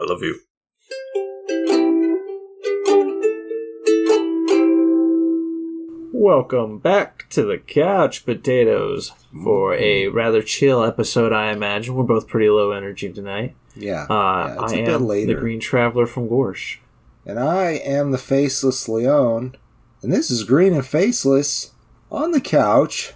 I love you. Welcome back to the Couch Potatoes for a rather chill episode, I imagine. We're both pretty low energy tonight. Yeah, Uh, yeah, it's I a bit am later. the Green Traveler from Gorsh. and I am the faceless Leon, and this is Green and Faceless on the couch.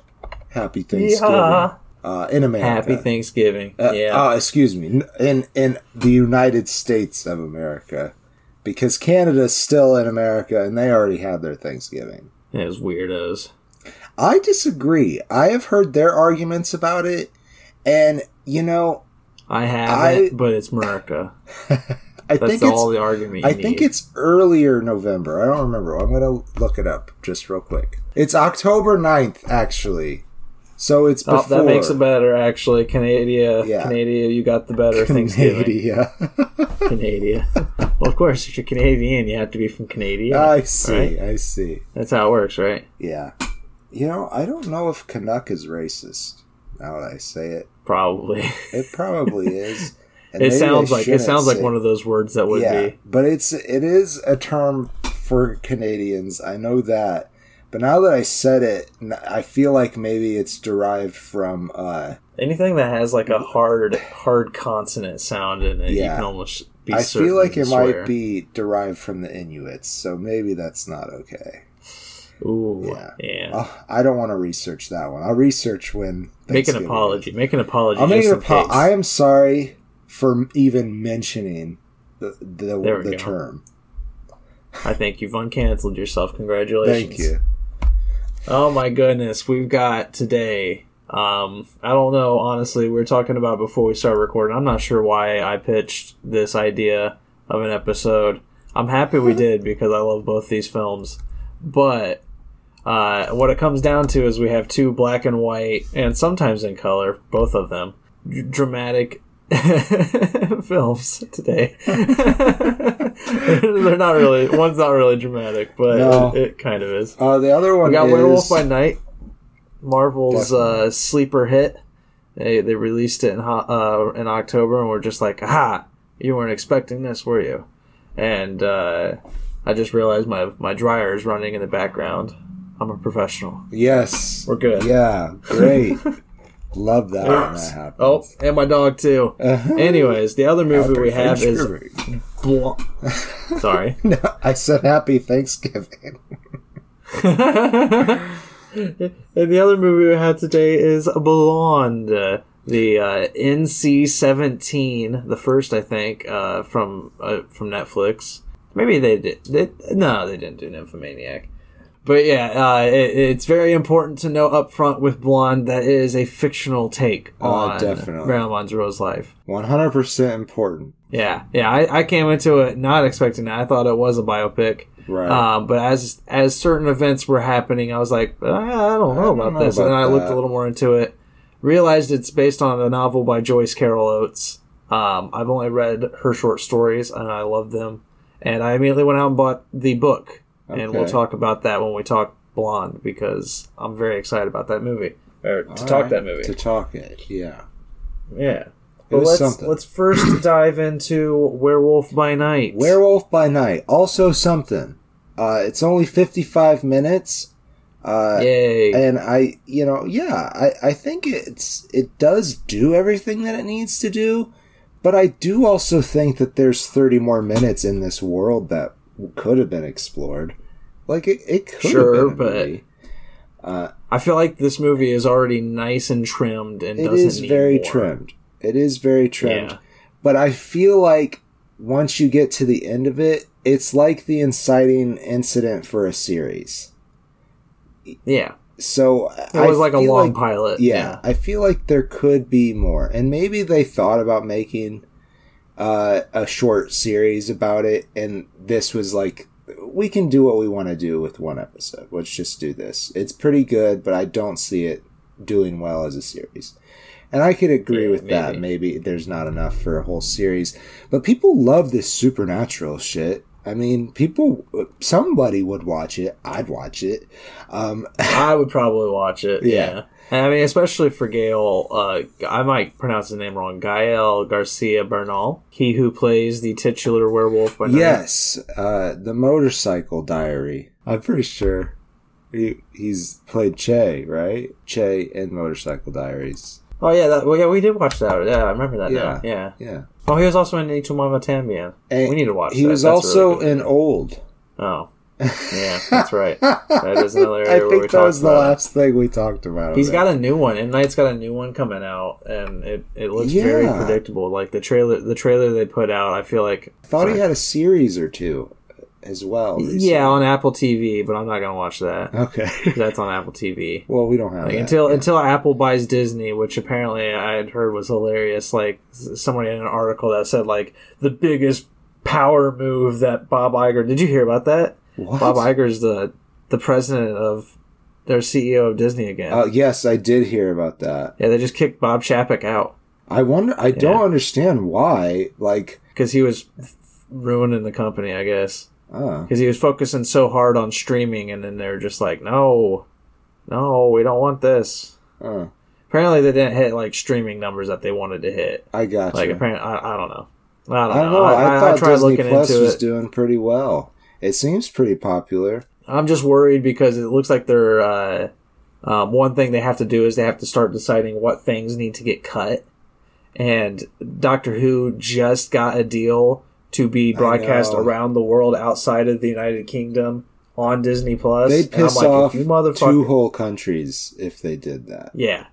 Happy Thanksgiving Yeehaw. Uh, in America. Happy Thanksgiving. Uh, yeah. uh, excuse me, in in the United States of America, because Canada's still in America, and they already had their Thanksgiving. Those weirdos. I disagree. I have heard their arguments about it, and you know, I have I- it, but it's America. I That's think all it's the argument you I think it's earlier November. I don't remember. I'm gonna look it up just real quick. It's October 9th, actually. So it's Oh, before that makes it better, actually. Canada, Yeah. Canada, you got the better Thanksgiving. Canada. Canada. well, of course, if you're Canadian, you have to be from Canada. I see. Right? I see. That's how it works, right? Yeah. You know, I don't know if Canuck is racist. Now that I say it, Probably. it probably is. It sounds like it sounds like one of those words that would yeah, be. but it's it is a term for Canadians. I know that. But now that I said it, I feel like maybe it's derived from uh, Anything that has like a hard hard consonant sound in it, you can almost be I feel like it swear. might be derived from the Inuits, so maybe that's not okay. Ooh, Yeah. yeah. Oh, I don't want to research that one. I'll research when. Make an apology. Make an apology. I'll make an case. I am sorry for even mentioning the the, the go. term. I think you've uncanceled yourself. Congratulations. Thank you. Oh my goodness, we've got today. Um, I don't know, honestly, we were talking about before we started recording. I'm not sure why I pitched this idea of an episode. I'm happy we did because I love both these films. But uh, what it comes down to is we have two black and white, and sometimes in color, both of them, dramatic films today. They're not really, one's not really dramatic, but No. it, it kind of is. Uh, the other one We got is Werewolf by Night, Marvel's uh, sleeper hit. They they released it in uh, in October, and we're just like, aha! You weren't expecting this, were you? And uh, I just realized my my dryer is running in the background. I'm a professional. yes. We're good. Yeah, great. Love that that. Oh, and my dog too. Uh-huh. Anyways, the other movie we have is. Bl- Sorry. No, I said Happy Thanksgiving. and the other movie we had today is Blonde, the uh, NC seventeen, the first I think uh, from uh, from Netflix. Maybe they did. They, no, they didn't do Nymphomaniac. But yeah, uh, it, it's very important to know up front with Blonde that it is a fictional take Oh, on definitely. Marilyn Monroe's life. One hundred percent important. Yeah, yeah. I, I came into it not expecting that. I thought it was a biopic. Right. Um, but as as certain events were happening, I was like, "Ah, I don't know I don't about know this. and about then I looked that. a little more into it, realized it's based on a novel by Joyce Carol Oates. Um, I've only read her short stories, and I love them. And I immediately went out and bought the book, and we'll talk about that when we talk Blonde because I'm very excited about that movie or to All talk right, that movie. To talk it, yeah. yeah. But let's something. let's first dive into Werewolf by Night. Werewolf by Night, also something. Uh, it's only fifty-five minutes. Uh, Yay! and I, you know, yeah, I, I think it's it does do everything that it needs to do, but I do also think that there's 30 more minutes in this world that could have been explored. Like it, it could Sure, have been a but- Uh, I feel like this movie is already nice and trimmed and it is very more. trimmed. It is very trimmed. Yeah. But I feel like once you get to the end of it, it's like the inciting incident for a series. Yeah, So it was like a long pilot. yeah, I feel like there could be more, and maybe they thought about making uh, a short series about it, and this was like, we can do what we want to do with one episode. Let's just do this. It's pretty good, but I don't see it doing well as a series. And I could agree Yeah, with that. maybe. Maybe there's not enough for a whole series, but people love this supernatural shit. I mean, people, somebody would watch it. I'd watch it. Um, I would probably watch it. Yeah. Yeah. And I mean, especially for Gail, uh, I might pronounce his name wrong. Gael Garcia Bernal, he who plays the titular werewolf. By yes, uh, the Motorcycle Diary. I'm pretty sure he he's played Che, right? Che in Motorcycle Diaries. Oh yeah, that, well, yeah, we did watch that. Yeah, I remember that. Yeah. now. Yeah. Yeah, Oh, he was also in Y Tu Mamá También. And we need to watch. He that. was That's also really in Old. Oh, yeah, that's right. That is another area I where we think that was the last thing we talked about. He's got a new one. M Night's got a new one coming out, and it, it looks very predictable. Like the trailer, the trailer they put out, I feel like. I thought he had a series or two as well. recently. Yeah, on Apple TV, but I'm not gonna watch that. Okay. That's on Apple TV. well, we don't have Like, until until Apple buys Disney, which apparently I had heard was hilarious. Like somebody in an article that said like the biggest power move that Bob Iger. Did you hear about that? What? Bob Iger's the the president of their CEO of Disney again. Uh, yes, I did hear about that. yeah, they just kicked Bob Chapek out I wonder. I don't understand why. Like, because he was ruining the company. I guess uh, because he was focusing so hard on streaming, and then they're just like, no, no, we don't want this. uh, Apparently, they didn't hit like streaming numbers that they wanted to hit. I got Like you. apparently, I, I don't know. I don't, I don't know. know. I, thought tried Disney looking Plus into was it. doing pretty well. It seems pretty popular. I'm just worried because it looks like they're uh, um, one thing they have to do is they have to start deciding what things need to get cut. And Doctor Who just got a deal to be broadcast around the world outside of the United Kingdom on Disney Plus. They'd piss like, off two whole countries if they did that. Yeah.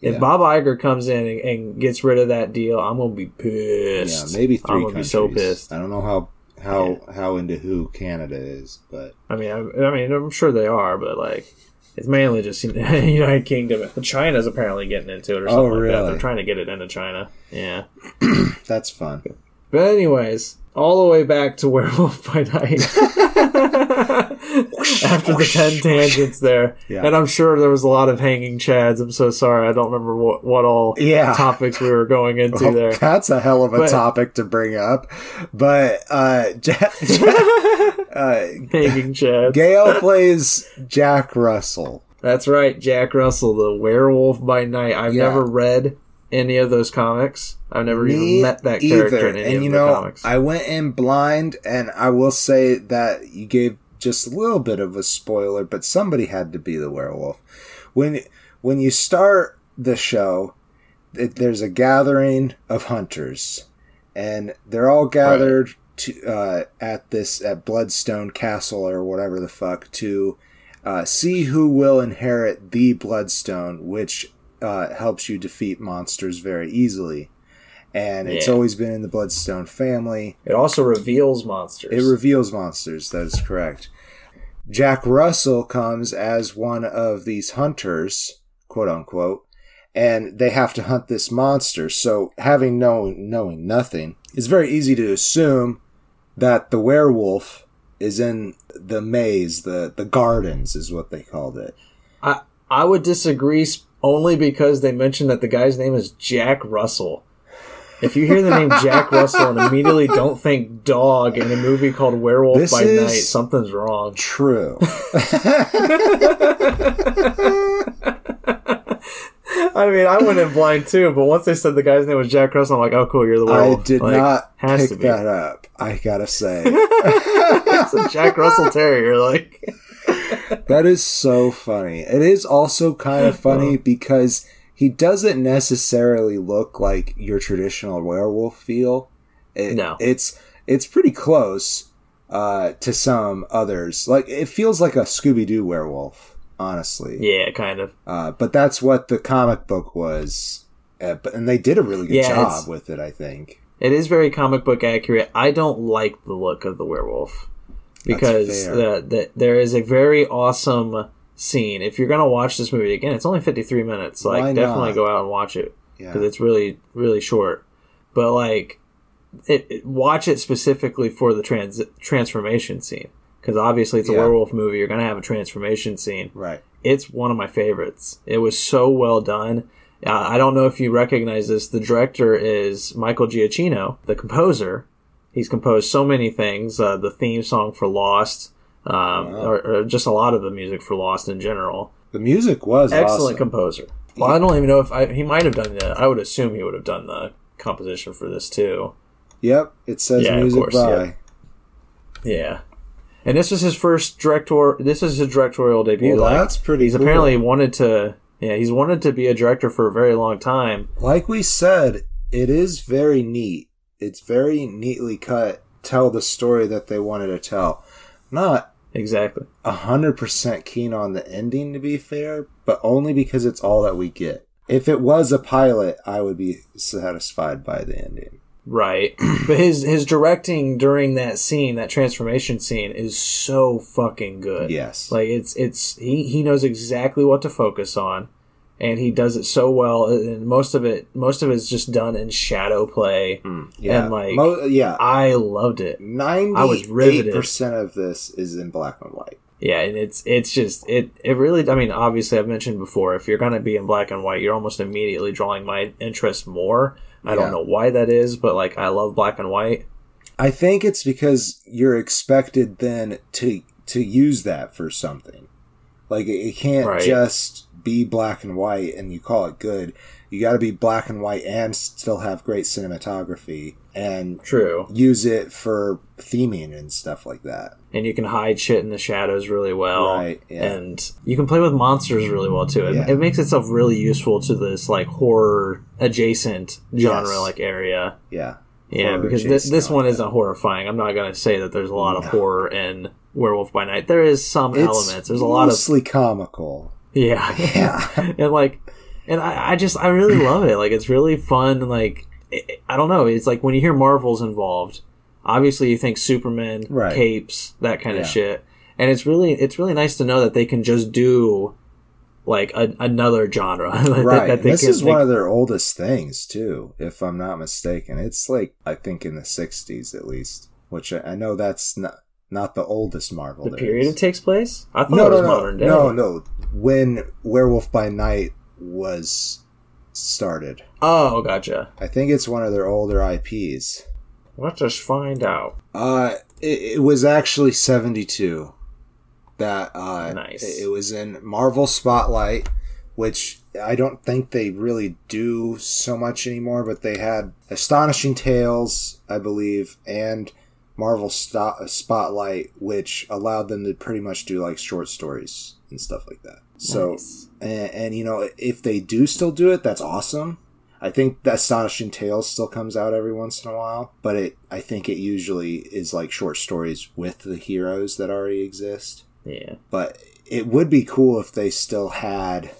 If Yeah. Bob Iger comes in and, and gets rid of that deal, I'm gonna be pissed. Yeah, maybe 3 I'm gonna countries. be so pissed. I don't know how how how into who Canada is, but I mean, I, I mean, I'm sure they are, but like, it's mainly just United Kingdom. China's apparently getting into it or oh, something Oh, like that. really? They're trying to get it into China. Yeah. that's fun. But anyways, all the way back to Werewolf by Night. After the ten tangents there, Yeah. and I'm sure there was a lot of hanging chads. I'm so sorry, I don't remember what what all Yeah. topics we were going into Well, there. That's a hell of a But- topic to bring up. But uh, Jack, uh, Hanging chads. Gail plays Jack Russell. That's right, Jack Russell, the Werewolf by Night. I've Yeah. never read any of those comics. I've never Me even met that character either. in any And of you the know, comics. I went in blind, and I will say that you gave just a little bit of a spoiler, but somebody had to be the werewolf. When when you start the show, it, there's a gathering of hunters, and they're all gathered to uh, at this at Bloodstone Castle or whatever the fuck to uh, see who will inherit the Bloodstone, which uh, helps you defeat monsters very easily. And it's Yeah. always been in the Bloodstone family. it also reveals monsters. It reveals monsters. That is correct. Jack Russell comes as one of these hunters, quote unquote, and they have to hunt this monster. So, having known knowing nothing, it's very easy to assume that the werewolf is in the maze, the the gardens is what they called it. I I would disagree s- only because they mentioned that the guy's name is Jack Russell. If you hear the name Jack Russell and immediately don't think dog in a movie called Werewolf This by Night, something's wrong. True. I mean, I went in blind too, but once they said the guy's name was Jack Russell, I'm like, oh, cool, you're the I werewolf. did Like, not pick that up. I gotta say. it's a Jack Russell Terrier. Like, That is so funny. It is also kind of funny because he doesn't necessarily look like your traditional werewolf feel. It, No. it's it's pretty close uh, to some others. Like it feels like a Scooby Doo werewolf, honestly. yeah, kind of. Uh, but that's what the comic book was, uh, but and they did a really good Yeah, job with it. I think. It is very comic book accurate. I don't like the look of the werewolf because the, the, there is a very awesome scene. If you're gonna watch this movie again, it's only 53 minutes. Like, Why definitely not? go out and watch it Yeah. because it's really really short. But like, it, it- watch it specifically for the trans transformation scene because obviously it's a Yeah. werewolf movie. You're gonna have a transformation scene. Right. It's one of my favorites. It was so well done. Uh, I don't know if you recognize this. The director is Michael Giacchino. The composer, He's composed so many things. Uh, the theme song for Lost, um, Wow. or, or just a lot of the music for Lost in general. The music was Excellent awesome. composer. Well, I don't even know if I, he might have done the. I would assume he would have done the composition for this too. Yep, it says Yeah, music course, by. yeah. Yeah, and this was his first director. This is his directorial debut. Well, like, that's pretty. he's cool. apparently wanted to. Yeah, he's wanted to be a director for a very long time. like we said, it is very neat. It's very neatly cut. Tell the story that they wanted to tell. Not Exactly. a hundred percent keen on the ending, to be fair, but only because it's all that we get. If it was a pilot, I would be satisfied by the ending. Right. but his his directing during that scene, that transformation scene, is so fucking good. Yes. Like it's it's he he knows exactly what to focus on, and he does it so well. And most of it most of it's just done in shadow play. Hmm. yeah. and, like, Mo- yeah. I loved it. Ninety-eight riveted. percent of this is in black and white. Yeah, and it's it's just it it really. I mean, obviously, I've mentioned before. If you're gonna be in black and white, you're almost immediately drawing my interest more. I Yeah. don't know why that is, but like I love black and white. I think it's because you're expected then to to use that for something. Like it, it can't Right. just be black and white and you call it good. You got to be black and white and still have great cinematography and True. use it for theming and stuff like that. and you can hide shit in the shadows really well. Right, yeah. And you can play with monsters really well too. It, Yeah. it makes itself really useful to this like horror adjacent genre Yes. like area. Yeah. Yeah, because this this one isn't horrifying. I'm not going to say that there's a lot of No. horror in Werewolf by Night. There is some It's elements. There's a lot of mostly comical. Yeah, Yeah. and like, and I, I just I really love it. Like it's really fun. Like it, I don't know. It's like when you hear Marvel's involved, obviously you think Superman, Right. capes, that kind Yeah. of shit. And it's really it's really nice to know that they can just do like a, another genre. Right. that this can- is one of their oldest things too, if I'm not mistaken. It's like I think in the 60s at least, which I I know that's not not the oldest Marvel. the period is. it takes place. I thought no, it was no, no, modern day. no, no. When Werewolf by Night was started, Oh, gotcha. I think it's one of their older IPs. Let's just find out. Uh, it, it was actually 72. That uh, Nice. It, it was in Marvel Spotlight, which I don't think they really do so much anymore. But they had Astonishing Tales, I believe, and Marvel Sto- Spotlight, which allowed them to pretty much do like short stories and stuff like that. So, Nice. and, and you know, if they do still do it, that's awesome. I think the Astonishing Tales still comes out every once in a while, but it I think it usually is like short stories with the heroes that already exist. Yeah. But it would be cool if they still had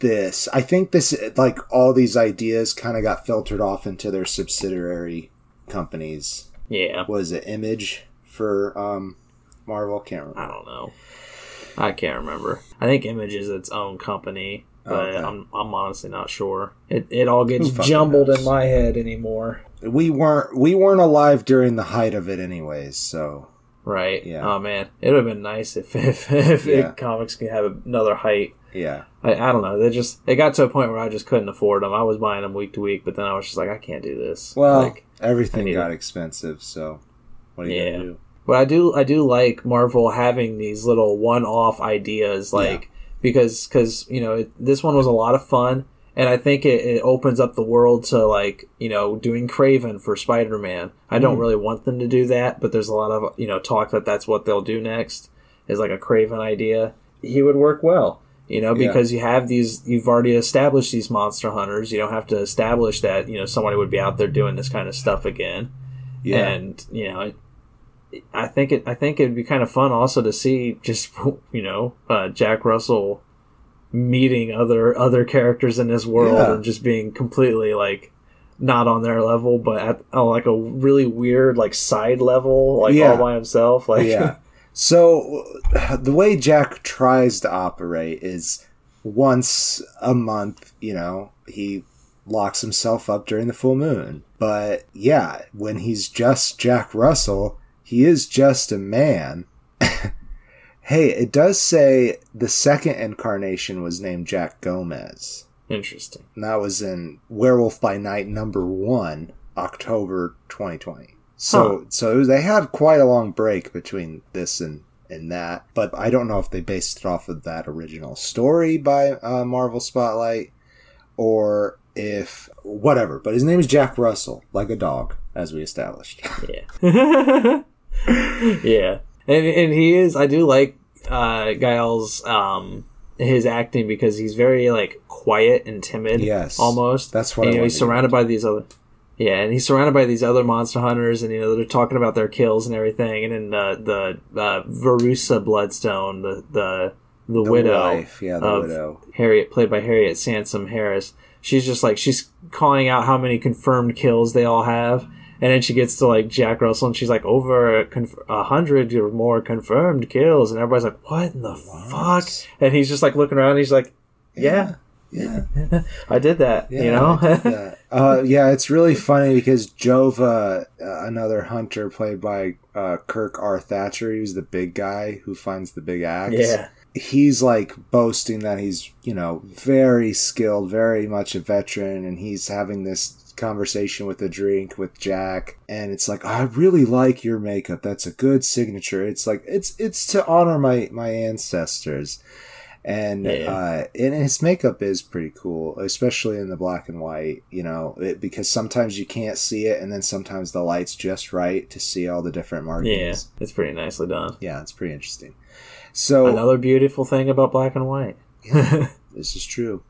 this. I think this like all these ideas kind of got filtered off into their subsidiary companies. Yeah. Was it Image for um Marvel? Can't remember. I don't know. I can't remember. I think Image is its own company, but Okay. I'm I'm honestly not sure. It it all gets jumbled knows? in my head anymore. We weren't we weren't alive during the height of it anyways, so Right. Yeah. Oh man, it would have been nice if if, if Yeah. comics could have another height. yeah. I, I don't know. They just it got to a point where I just couldn't afford them. I was buying them week to week, but then I was just like, I can't do this. Well, like, everything got it. expensive, so what are you Yeah. gonna do? But I do I do like Marvel having these little one-off ideas like because cuz you know it, this one was a lot of fun and I think it, it opens up the world to like you know doing Kraven for Spider-Man. I don't Mm. really want them to do that, but there's a lot of you know talk that that's what they'll do next is like a Kraven idea. He would work well. You know, Yeah. because you have these, you've already established these monster hunters. You don't have to establish that, you know, somebody would be out there doing this kind of stuff again Yeah. and you know i think it i think it'd be kind of fun also to see just you know uh, jack russell meeting other other characters in his world Yeah. and just being completely like not on their level but at oh, like a really weird like side level like Yeah. all by himself like yeah. So the way Jack tries to operate is once a month, you know, he locks himself up during the full moon. But yeah, when he's just Jack Russell, he is just a man. hey, it does say the second incarnation was named Jack Gomez. interesting And that was in Werewolf by Night number one, October 2020. So Huh. so they had quite a long break between this and and that, but I don't know if they based it off of that original story by uh, Marvel Spotlight or if whatever. But his name is Jack Russell, like a dog, as we established. Yeah. yeah. And and he is I do like uh Giles um his acting because he's very like quiet and timid Yes. almost. That's what and, I you know, he's surrounded by these other yeah, and he's surrounded by these other monster hunters, and you know they're talking about their kills and everything. And then the the uh, Verussa Bloodstone, the the the, The widow, wife, yeah, the widow. Harriet, played by Harriet Sansom Harris. She's just like she's calling out how many confirmed kills they all have, and then she gets to like Jack Russell, and she's like over a, conf- hundred or more confirmed kills, and everybody's like, "What in the fuck?" And he's just like looking around, and he's like, "Yeah, Yeah. I did that," Yeah, you know. That. uh, yeah, it's really funny because Jova, uh, another hunter played by uh, Kirk R. Thatcher, he was the big guy who finds the big axe. yeah, He's like boasting that he's, you know, very skilled, very much a veteran, and he's having this conversation with a drink with Jack and it's like I really like your makeup that's a good signature it's like it's it's to honor my my ancestors and Yeah. uh, and his makeup is pretty cool, especially in the black and white. You know, it, because sometimes you can't see it, and then sometimes the light's just right to see all the different markings. yeah, it's pretty nicely done. Yeah, it's pretty interesting. So Another beautiful thing about black and white. this is true.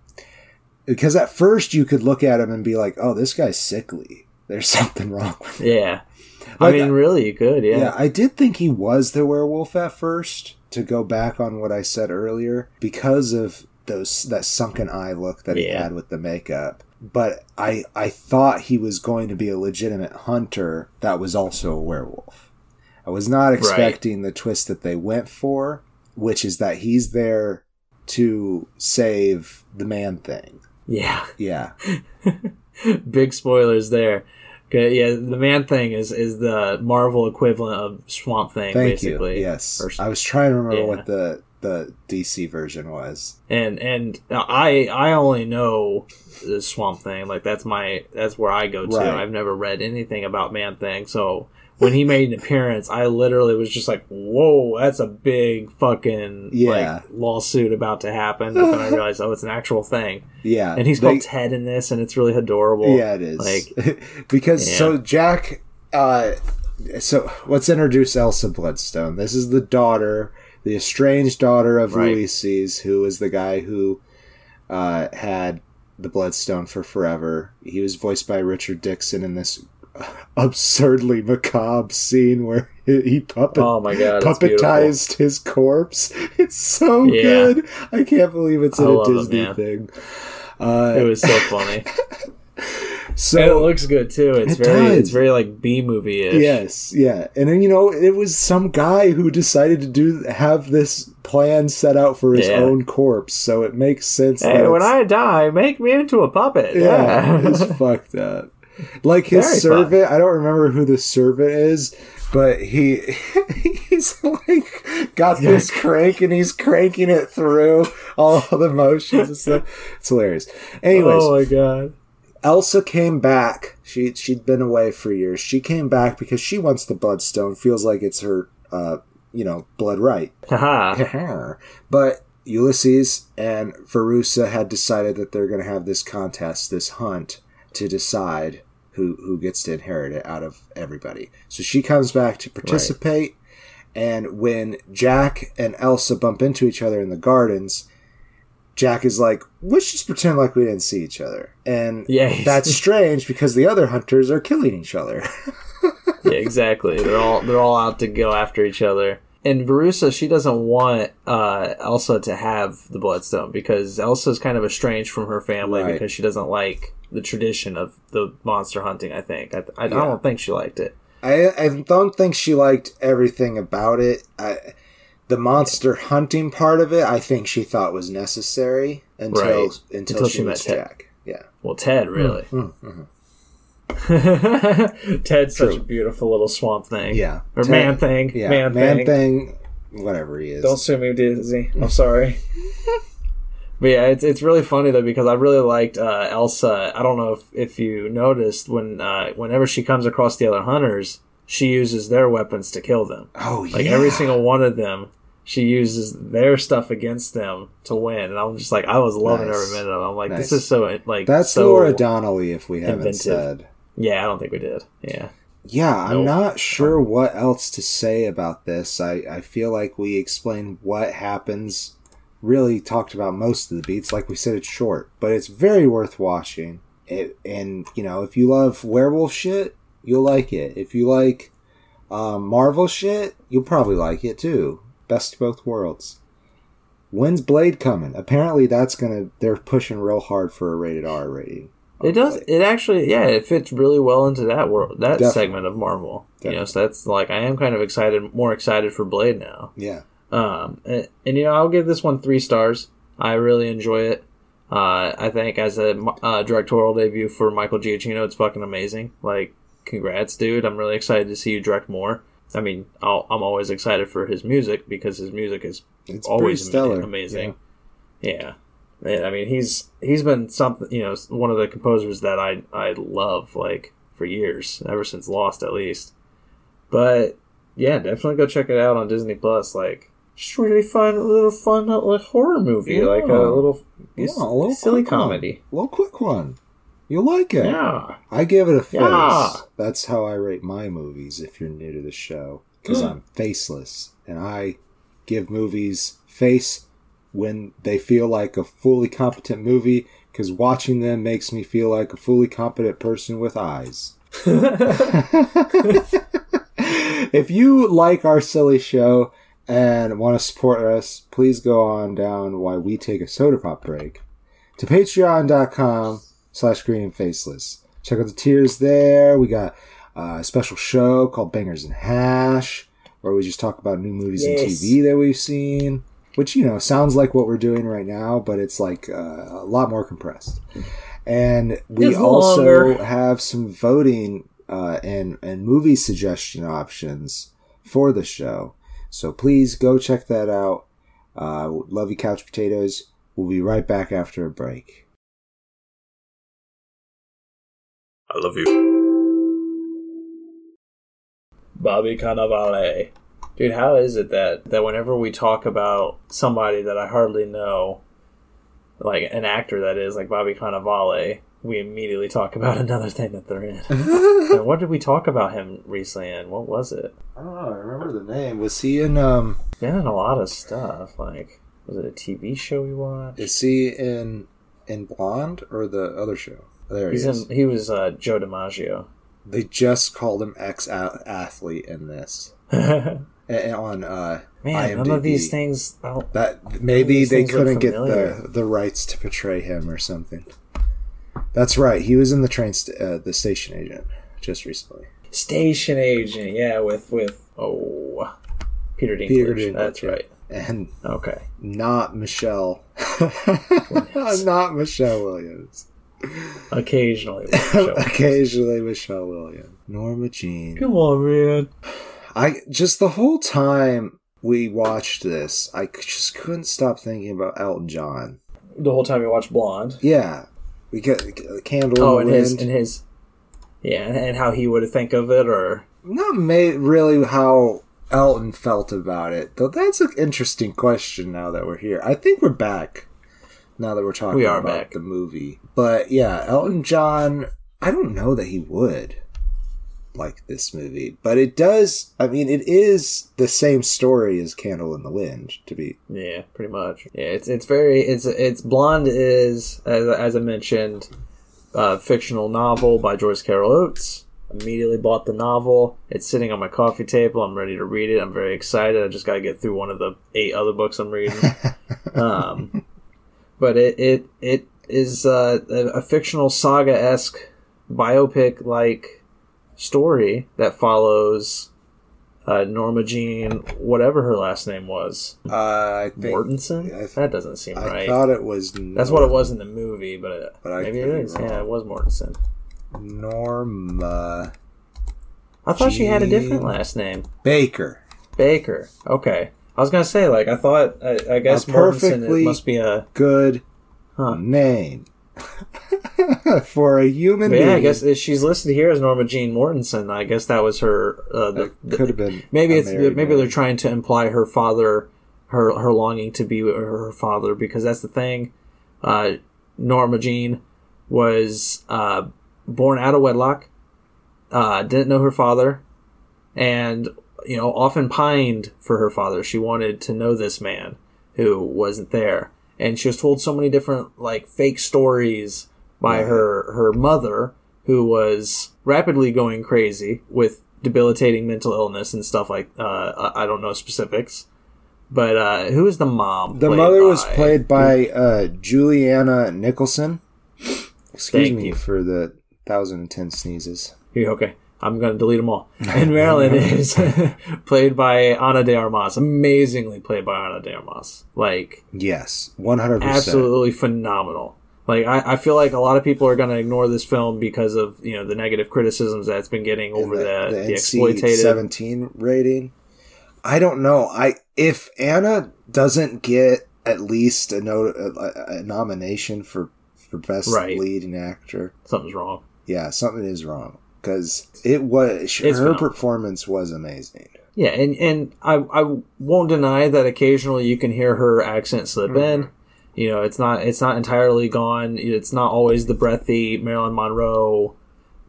Because at first you could look at him and be like, "Oh, this guy's sickly. There's something wrong with him." yeah, I mean, really, you could, yeah. Yeah, I did think he was the werewolf at first. To go back on what I said earlier, because of those that sunken eye look that he had with the makeup. But I I thought he was going to be a legitimate hunter that was also a werewolf. I was not expecting the twist that they went for, which is that he's there to save the man thing. Yeah. Yeah, Big spoilers there. Yeah, the man thing is is the Marvel equivalent of Swamp Thing, thank basically. you. Yes, Or- I was trying to remember Yeah. what the the DC version was. and and I I only know the Swamp Thing. Like that's my that's where I go to. Right. I've never read anything about Man Thing, so when he made an appearance, I literally was just like, "Whoa, that's a big fucking Yeah. like lawsuit about to happen." But then I realized, oh, it's an actual thing, Yeah, and he's they- called Ted in this, and it's really adorable. yeah, it is. like- because Yeah. so Jack. Uh, so let's introduce Elsa Bloodstone. This is the daughter, the estranged daughter of Right. Ulysses, who was the guy who uh, had the Bloodstone for forever. He was voiced by Richard Dixon in this absurdly macabre scene where he puppet Oh my god, puppetized his corpse. It's so Yeah. good. I can't believe it's in a love it, Disney thing. Uh, It was so funny. so and it looks good too. It's It very does. it's very like B movie ish. Yes, yeah, and then you know it was some guy who decided to do have this plan set out for his Yeah. own corpse, so it makes sense. Hey, when I die, make me into a puppet. yeah, Yeah. it's fucked up. Like his Very servant, I don't remember who the servant is, but he he's like got this crank and he's cranking it through all the motions and stuff. It's hilarious. Anyways, oh my god. Elsa came back. She she'd been away for years. She came back because she wants the bloodstone. Feels like it's her, uh, you know, blood right. But Ulysses and Verussa had decided that they're going to have this contest, this hunt, to decide who who gets to inherit it out of everybody. So she comes back to participate. And when Jack and Elsa bump into each other in the gardens, Jack is like, let's just pretend like we didn't see each other. And Yeah, that's strange because the other hunters are killing each other. yeah, exactly. They're all they're all out to go after each other. And Verussa, she doesn't want uh, Elsa to have the Bloodstone because Elsa's kind of estranged from her family Right. because she doesn't like the tradition of the monster hunting. I think I, I, I don't think she liked it. I, I don't think she liked everything about it. I, the monster hunting part of it, I think she thought was necessary until Right. until, Until she she met Ted. Jack. Yeah. Well, Ted really. Mm, Ted's such a beautiful little swamp thing. Yeah. Or Ted- man thing. Yeah. Man, Man, thing. thing. Whatever he is. Don't sue me, Disney. I'm sorry. but yeah, it's it's really funny though because I really liked uh, Elsa. I don't know if, if you noticed when uh, whenever she comes across the other hunters, she uses their weapons to kill them. Oh yeah. Like every single one of them, she uses their stuff against them to win. And I'm just like, I was loving Nice. every minute of it. I'm like, Nice. this is so like That's so, Laura Donnelly, if we haven't inventive. said. Yeah, I don't think we did. Yeah, Yeah, I'm not sure what else to say about this. I, I feel like we explained what happens, really talked about most of the beats. Like we said, it's short, but it's very worth watching. It, and, you know, if you love werewolf shit, you'll like it. If you like um, Marvel shit, you'll probably like it too. Best of both worlds. When's Blade coming? Apparently, that's gonna. They're pushing real hard for a rated R rating. It does. It actually, yeah, it fits really well into that world, that Definitely. segment of Marvel. You know, so that's like I am kind of excited, more excited for Blade now. Yeah. Um, and, and you know, I'll give this one three stars. I really enjoy it. Uh, I think as a uh, directorial debut for Michael Giacchino, it's fucking amazing. Like, congrats, dude! I'm really excited to see you direct more. I mean, I'll, I'm always excited for his music because his music is It's always stellar. ama- amazing. Yeah. Man, I mean, he's he's been something, you know, one of the composers that I I love like for years, ever since Lost at least. But yeah, definitely go check it out on Disney Plus. Like, just really fun, a little fun uh, like horror movie, Yeah. like a little, Yeah, a little silly one. comedy. A little quick one. You'll like it. Yeah, I give it a face. Yeah. That's how I rate my movies if you're new to the show. Because Hmm. I'm faceless. And I give movies face when they feel like a fully competent movie. Because watching them makes me feel like a fully competent person with eyes. if you like our silly show and want to support us, please go on down while we take a soda pop break to patreon.com slash green and faceless. Check out the tiers there. We got a special show called Bangers and Hash, where we just talk about new movies and TV that we've seen, which, you know, sounds like what we're doing right now, but it's like uh, a lot more compressed. And we It's also longer. have some voting uh, and, and movie suggestion options for the show. So please go check that out. Uh, love you, Couch Potatoes. We'll be right back after a break. I love you, Bobby Cannavale. Dude, how is it that that whenever we talk about somebody that I hardly know, like an actor that is like Bobby Cannavale, we immediately talk about another thing that they're in. and what did we talk about him recently in? What was it? I don't know. I remember the name. Was he in? Um, Been in a lot of stuff. Like, was it a TV show we watched? is he in in Blonde or the other show? There he is. in. He was uh, Joe DiMaggio. They just called him ex athlete in this on uh, Man, none of these things. Don't- That maybe they couldn't get the the rights to portray him or something. That's right. He was in the train st- uh, the station agent just recently. Station agent, yeah, with with oh, Peter Dinklage. Peter Dinklage, That's yeah. right. And Okay. not Michelle. not Michelle Williams. Occasionally. up. Occasionally Michelle Williams. Norma Jean. Come on, man. I just the whole time we watched this, I just couldn't stop thinking about Elton John. The whole time you watched Blonde. Yeah, we get oh, the candle. Oh, in and his and his. Yeah, and how he would think of it, or not ma- really how Elton felt about it. Though that's an interesting question. Now that we're here, I think we're back. Now that we're talking We are about back. the movie, but yeah, Elton John. I don't know that he would like this movie, but it does. I mean, it is the same story as Candle in the Wind. To be yeah, pretty much. Yeah, it's it's very it's it's Blonde is as as I mentioned, a fictional novel by Joyce Carol Oates. Immediately bought the novel. It's sitting on my coffee table. I'm ready to read it. I'm very excited. I just got to get through one of the eight other books I'm reading. um, but it it it is uh, a, a fictional saga esque biopic like story that follows uh, Norma Jean, whatever her last name was, uh, I think Mortensen. I th- that doesn't seem I right. I thought it was. That's what it was in the movie, but, it, But maybe it is. Yeah, it was Mortensen. Norma I thought she had a different last name, Baker. Baker. Okay, I was gonna say like I thought. I, I guess A Mortensen perfectly- it must be a Good huh. name. for a human But being. yeah, I guess if she's listed here as Norma Jean Mortensen. I guess that was her. Uh, the, could have been. maybe it's maybe man. they're trying to imply her father, her her longing to be with her father because that's the thing. Uh, Norma Jean was uh, born out of wedlock, uh, didn't know her father, and you know often pined for her father. She wanted to know this man who wasn't there, and she was told so many different like fake stories by Right. her her mother, who was rapidly going crazy with debilitating mental illness and stuff like uh, I don't know specifics. But uh, who is the mom? The mother was played by uh, Julianne Nicholson. Excuse Thank me you. for the thousand and ten sneezes. Here, okay, I'm gonna delete them all. And Marilyn is played by Ana de Armas, amazingly played by Ana de Armas, like Yes, one hundred percent. absolutely phenomenal. Like I, I feel like a lot of people are gonna ignore this film because of you know the negative criticisms that it's been getting over the, the, exploitated. seventeen rating. I don't know. I if Ana doesn't get at least a, no, a, a nomination for for best Right. leading actor, Something's wrong. yeah, something is wrong because it was It's her phenomenal. performance was amazing. Yeah, and and I I won't deny that occasionally you can hear her accent slip Mm-hmm. in. You know, it's not it's not entirely gone. It's not always the breathy Marilyn Monroe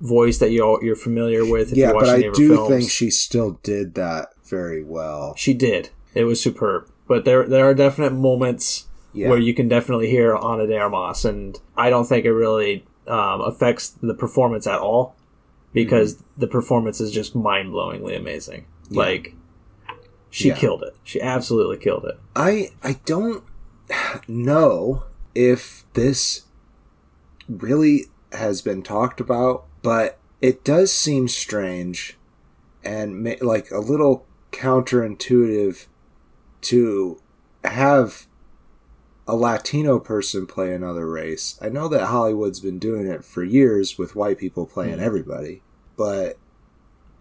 voice that you you're familiar with. If yeah, you watch but I do films. think she still did that very well. she did. It was superb. But there there are definite moments Yeah. where you can definitely hear Ana de Armas, and I don't think it really um, affects the performance at all because the performance is just mind blowingly amazing. Mm-hmm. Yeah. Like she Yeah. killed it. She absolutely killed it. I I don't know if this really has been talked about, but it does seem strange and ma- like a little counterintuitive to have a Latino person play another race. I know that Hollywood's been doing it for years with white people playing everybody, but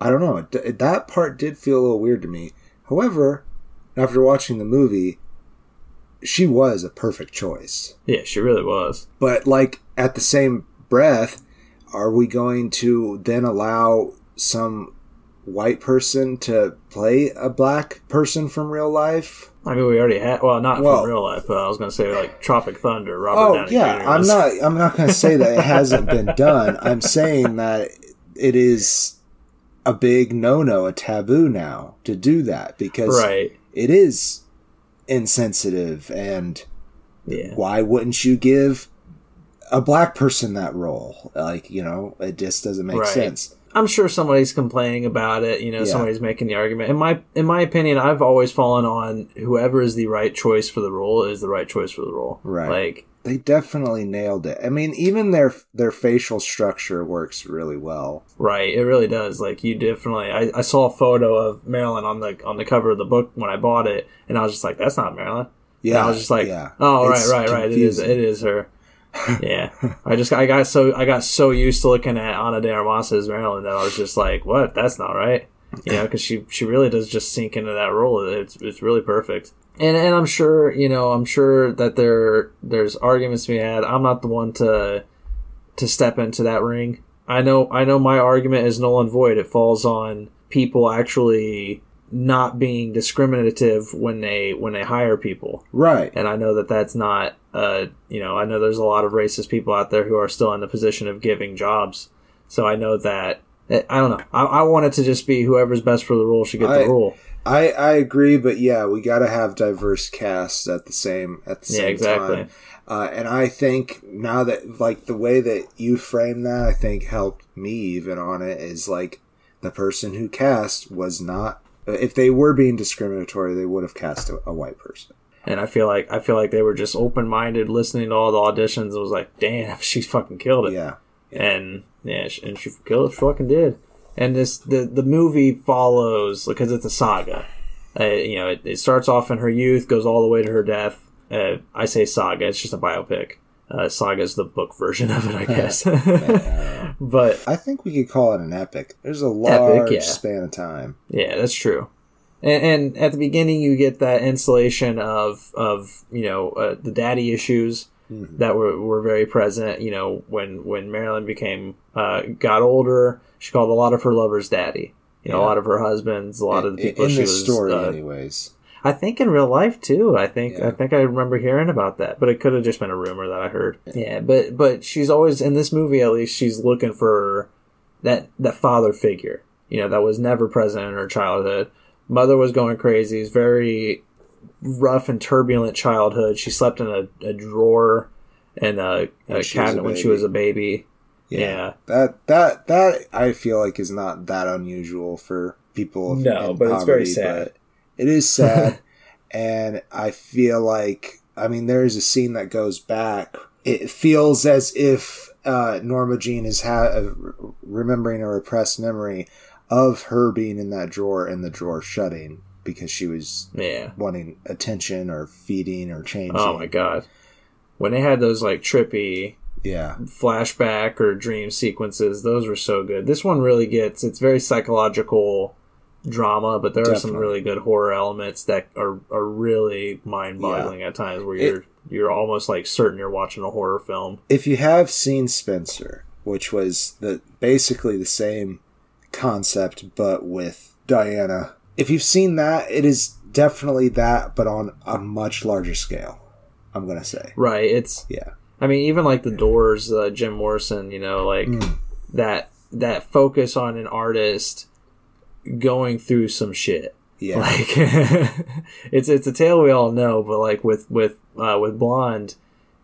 I don't know. It- That part did feel a little weird to me. However, after watching the movie, she was a perfect choice. Yeah, she really was. But like at the same breath, are we going to then allow some white person to play a black person from real life? I mean, we already had. Well, not Well- from real life, but I was going to say like Tropic Thunder. Robert Oh Downey yeah, Jr. I'm not. I'm not going to say that it hasn't been done. I'm saying that it is a big no-no, a taboo now to do that because right. it is insensitive. And Yeah. why wouldn't you give a black person that role? Like you know, it just doesn't make Right. sense. I'm sure somebody's complaining about it. You know, Yeah. somebody's making the argument. In my in my opinion, I've always fallen on whoever is the right choice for the role is the right choice for the role. Right. Like, They definitely nailed it. I mean, even their their facial structure works really well. right. It really does. Like, you definitely. I, I saw a photo of Marilyn on the on the cover of the book when I bought it, and I was just like, "That's not Marilyn." Yeah, And I was just like, yeah. "Oh, It's right, right, right. It is, it is her." yeah, I just I got so I got so used to looking at Ana de Armas as Marilyn that I was just like, "What? That's not right." You know, because she she really does just sink into that role. It's it's really perfect. And and I'm sure you know I'm sure that there there's arguments to be had. I'm not the one to to step into that ring. I know I know my argument is null and void. It falls on people actually not being discriminative when they when they hire people Right. and I know that that's not, uh, you know, I know there's a lot of racist people out there who are still in the position of giving jobs. So I know that I don't know. I, I want it to just be whoever's best for the role should get I- the role. I I agree, but yeah, we got to have diverse casts at the same at the Yeah, same exactly. time. Uh, and I think now that like the way that you frame that, I think helped me even on it is like the person who cast was not. If they were being discriminatory, they would have cast a, a white person. And I feel like I feel like they were just open minded, listening to all the auditions. and was like, damn, she fucking killed it. Yeah, and yeah, and she killed it. Fucking did. And this the the movie follows because it's a saga. Uh, you know, it, it starts off in her youth, goes all the way to her death. Uh, I say saga; it's just a biopic. Uh, saga is the book version of it, I guess. but I think we could call it an epic. There's a large yeah. span of time. Yeah, that's true. And, and at the beginning, you get that installation of of you know uh, the daddy issues, Mhm. that were, were very present. You know, when when Marilyn became uh, got older, she called a lot of her lovers daddy. You know, a lot of her husbands, a lot of the people in she the was. story, uh, anyways. I think in real life too. I think Yeah. I think I remember hearing about that, but it could have just been a rumor that I heard. Yeah, but but she's always in this movie. At least she's looking for that that father figure. You know, that was never present in her childhood. Mother was going crazy. It's very rough and turbulent childhood. She slept in a, a drawer and a, a she a cabinet when she was a baby. Yeah. That that that I feel like is not that unusual for people. No, in but it's very sad. It is sad, and I feel like I mean there is a scene that goes back. It feels as if uh, Norma Jean is ha- uh, remembering a repressed memory of her being in that drawer and the drawer shutting because she was Yeah. wanting attention or feeding or changing. Oh my god. When they had those like trippy Yeah, flashback or dream sequences, those were so good. This one really gets it's very psychological drama, but there are some really good horror elements that are, are really mind boggling at times where you're you're almost like certain you're watching a horror film. if you have seen Spencer, which was the basically the same concept but with Diana, if you've seen that, it is definitely that, but on a much larger scale. I'm gonna say, Right. It's yeah, I mean, even like the Doors, uh, Jim Morrison, you know, like Mm. that that focus on an artist going through some shit. yeah, Like it's it's a tale we all know, but like with with uh, with Blonde,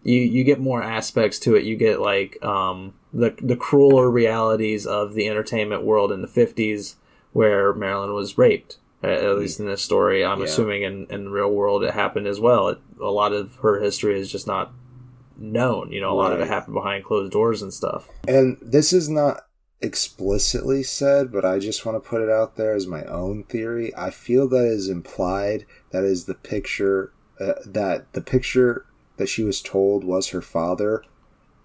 you you get more aspects to it. You get like um, the the crueler realities of the entertainment world in the fifties, where Marilyn was raped. At at least in this story, I'm Yeah. assuming in, in the real world it happened as well. It, a lot of her history is just not known. You know, a lot of it happened behind closed doors and stuff. and this is not explicitly said, but I just want to put it out there as my own theory. I feel that is implied. That is the picture uh, that the picture that she was told was her father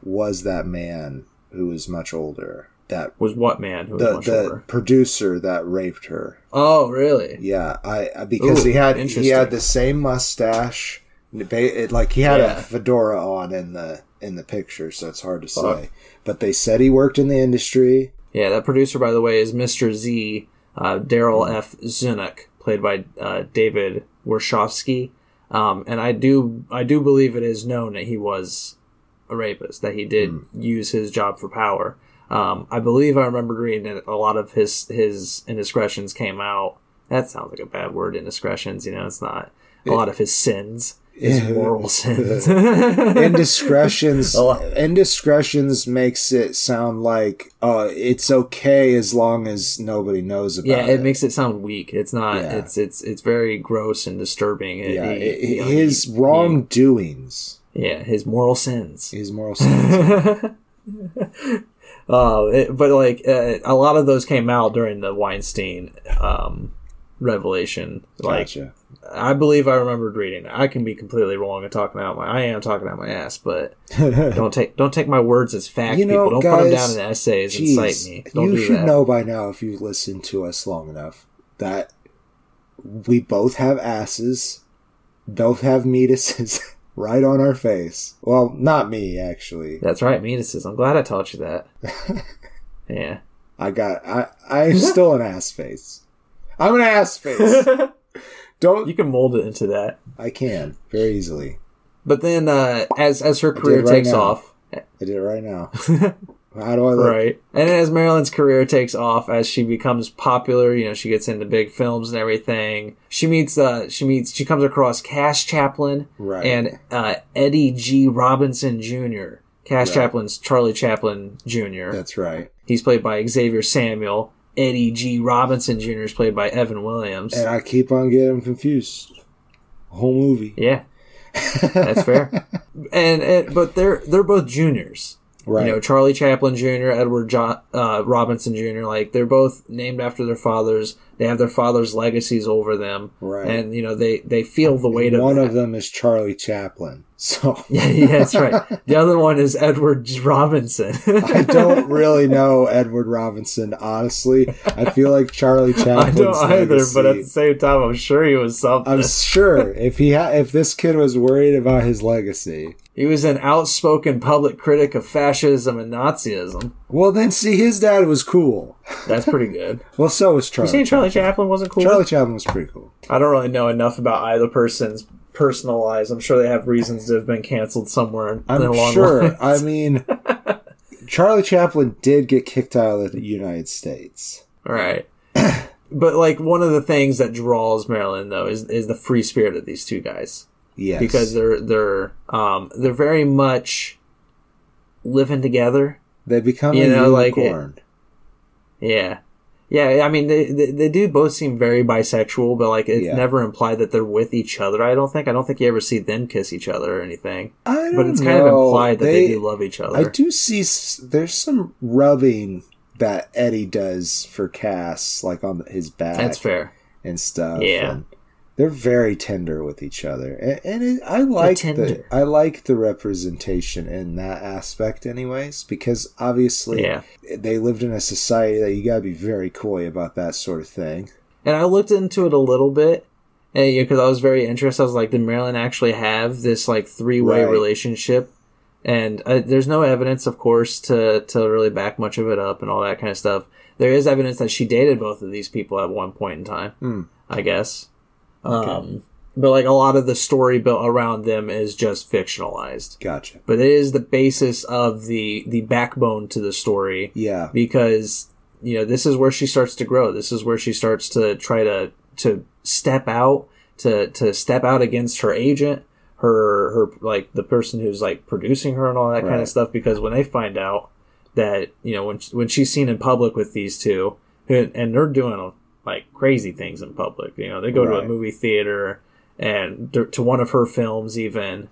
was that man who was much older. That Was what man who the much the older? producer that raped her. Oh, really? Yeah, I I- because Ooh, he had he had the same mustache, it like he had Yeah. a fedora on in the in the picture, so it's hard to Fuck. say. But they said he worked in the industry. Yeah, that producer, by the way, is Mr. Z, uh, Darryl F. Zanuck, played by uh, David Warshofsky. Um, and I do, I do believe it is known that he was a rapist, that he did use his job for power. Um, I believe I remember reading that a lot of his his indiscretions came out. That sounds like a bad word, indiscretions. You know, it's not. A lot of his sins, his moral sins. indiscretions indiscretions makes it sound like uh it's okay as long as nobody knows about Yeah, it. it makes it sound weak. It's not. Yeah. It's it's it's very gross and disturbing. It- yeah, it- you know, his he- wrongdoings, yeah, his moral sins. his moral sins. Uh, it- but like uh, a lot of those came out during the Weinstein um, revelation. Like gotcha. I believe I remembered reading. I can be completely wrong and talking out my. I am talking out my ass, but don't take don't take my words as fact. You know, people don't put them down in essays and cite me. Don't you do should that. know by now if you've listened to us long enough that we both have asses, both have meatuses right on our face. Well, not me actually. That's right, meatuses. I'm glad I taught you that. yeah. I got I I'm still an ass face. I'm an ass face. Don't You can mold it into that. I can very easily. But then, uh, as as her career right takes now. off, I did it right now. How do I look? right, and as Marilyn's career takes off, as she becomes popular, you know, she gets into big films and everything. She meets, uh, she meets, she comes across Cass Chaplin Right. and uh, Eddie G. Robinson Jr. Cass Right. Chaplin's Charlie Chaplin Jr. That's right. He's played by Xavier Samuel. Eddie G. Robinson Jr. is played by Evan Williams. And I keep on getting confused. Whole movie. yeah, that's fair. and, and but they're they're both juniors. Right. You know, Charlie Chaplin Jr., Edward jo- uh, Robinson Jr., like, they're both named after their fathers. They have their father's legacies over them. Right. And, you know, they, they feel the weight of One that. of them is Charlie Chaplin. So Yeah, yeah, that's right. The other one is Edward Robinson. I don't really know Edward Robinson, honestly. I feel like Charlie Chaplin. I Chaplin's don't either, but at the same time, I'm sure he was something. I'm sure if he ha- if this kid was worried about his legacy, He was an outspoken public critic of fascism and Nazism. Well, then see, his dad was cool. That's pretty good. Well, so was Charlie. You saying Charlie Chaplin wasn't cool? Charlie Chaplin was pretty cool. I don't really know enough about either person's personal lives. I'm sure they have reasons to have been canceled somewhere. I'm sure. lines. I mean, Charlie Chaplin did get kicked out of the United States. All right. but like one of the things that draws Marilyn though is is the free spirit of these two guys Yes, because they're they're um they're very much living together. They become you a know, like it- Yeah. Yeah, I mean they, they they do both seem very bisexual, but like it's Yeah. never implied that they're with each other. I don't think. I don't think you ever see them kiss each other or anything. I don't But it's kind of implied that they, do love each other. I do see there's some rubbing that Eddie does for Cass, like on his back That's fair. and stuff. Yeah. and they're very tender with each other, and, and it, I like the. I like the representation in that aspect, anyways, because obviously Yeah. they lived in a society that you gotta be very coy about that sort of thing. And I looked into it a little bit, and because I was very interested, I was like, did Marilyn actually have this like three way Right. relationship? And uh, there's no evidence, of course, to to really back much of it up and all that kind of stuff. There is evidence that she dated both of these people at one point in time, Hmm. I guess. Um, but like a lot of the story built around them is just fictionalized. Gotcha. But it is the basis of the the backbone to the story Yeah. because you know this is where she starts to grow this is where she starts to try to to step out to to step out against her agent her her like the person who's like producing her and all that kind of stuff because when they find out that you know when when she's seen in public with these two who- and they're doing like crazy things in public you know they go to a movie theater and to one of her films even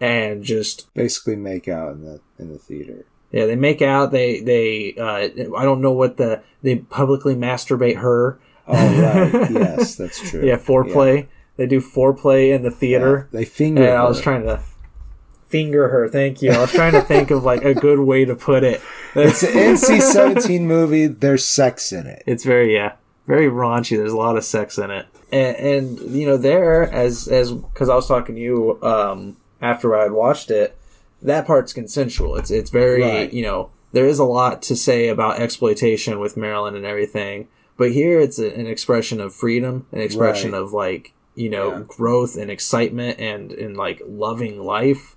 and just Basically, make out in the in the theater. yeah, they make out. They they uh, I don't know what the they publicly masturbate her. Oh right, yes, that's true. Yeah, foreplay. They do foreplay in the Yeah. theater. They finger. And I was her. trying to finger her. Thank you. I was trying to think of like a good way to put it. It's an NC-17 movie. There's sex in it. It's very yeah, very raunchy. There's a lot of sex in it, and, and you know there as as because I was talking to you um, after I had watched it, that part's consensual. It's it's very Right. you know there is a lot to say about exploitation with Marilyn and everything, but here it's a, an expression of freedom, an expression Right. of like you know Yeah. growth and excitement and and like loving life,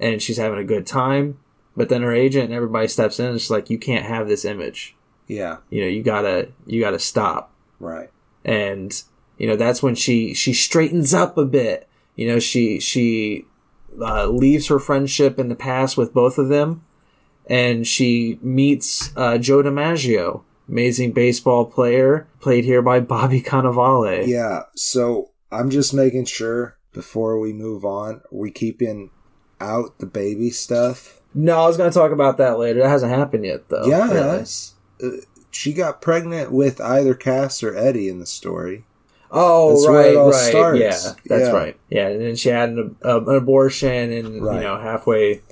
and she's having a good time. But then her agent and everybody steps in and it's like you can't have this image Yeah, you know you gotta you gotta stop right. and you know that's when she she straightens up a bit you know she she uh, leaves her friendship in the past with both of them and she meets uh, joe dimaggio amazing baseball player played here by bobby cannavale Yeah. So I'm just making sure before we move on, we keeping out the baby stuff. no i was gonna talk about that later that hasn't happened yet though really. yes. Uh, she got pregnant with either Cass or Eddie in the story. Oh, That's right, right. starts. Yeah, that's Yeah. right. Yeah, and then she had an, uh, an abortion, and Right. you know, halfway,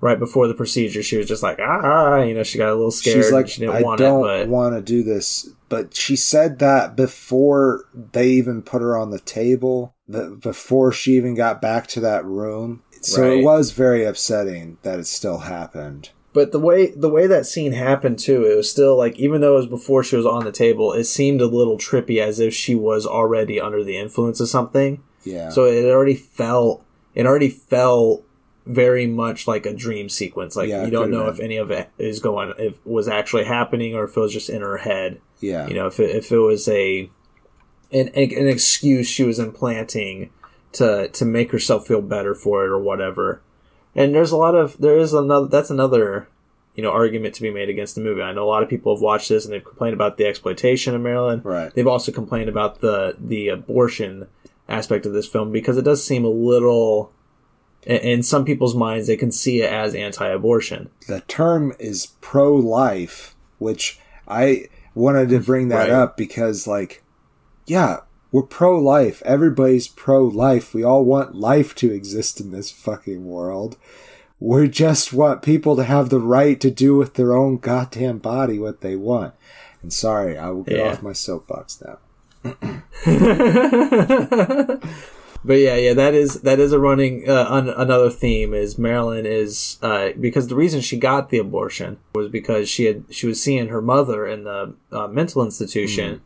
right before the procedure, she was just like, ah, you know, she got a little scared. She's like, she didn't I want don't but want to do this. But she said that before they even put her on the table, that before she even got back to that room. So Right. it was very upsetting that it still happened. But the way the way that scene happened too, it was still like, even though it was before she was on the table, it seemed a little trippy, as if she was already under the influence of something. Yeah. So it already felt, it already felt very much like a dream sequence. Like Yeah, you don't know been. if any of it is going, if was actually happening, or if it was just in her head. yeah. you know if it, if it was a an, an excuse she was implanting to to make herself feel better for it or whatever and there's a lot of there is another that's another you know argument to be made against the movie i know a lot of people have watched this and they've complained about the exploitation of marilyn Right. they've also complained about the the abortion aspect of this film because it does seem a little in- some people's minds they can see it as anti-abortion the term is pro life, which I wanted to bring that Right. up because, like, yeah, We're pro life. Everybody's pro life. We all want life to exist in this fucking world. We just want people to have the right to do with their own goddamn body what they want. And sorry, I will get Yeah. off my soapbox now. But yeah, yeah, that is that is a running uh, un- another theme is Marilyn is uh, because the reason she got the abortion was because she had she was seeing her mother in the uh, mental institution,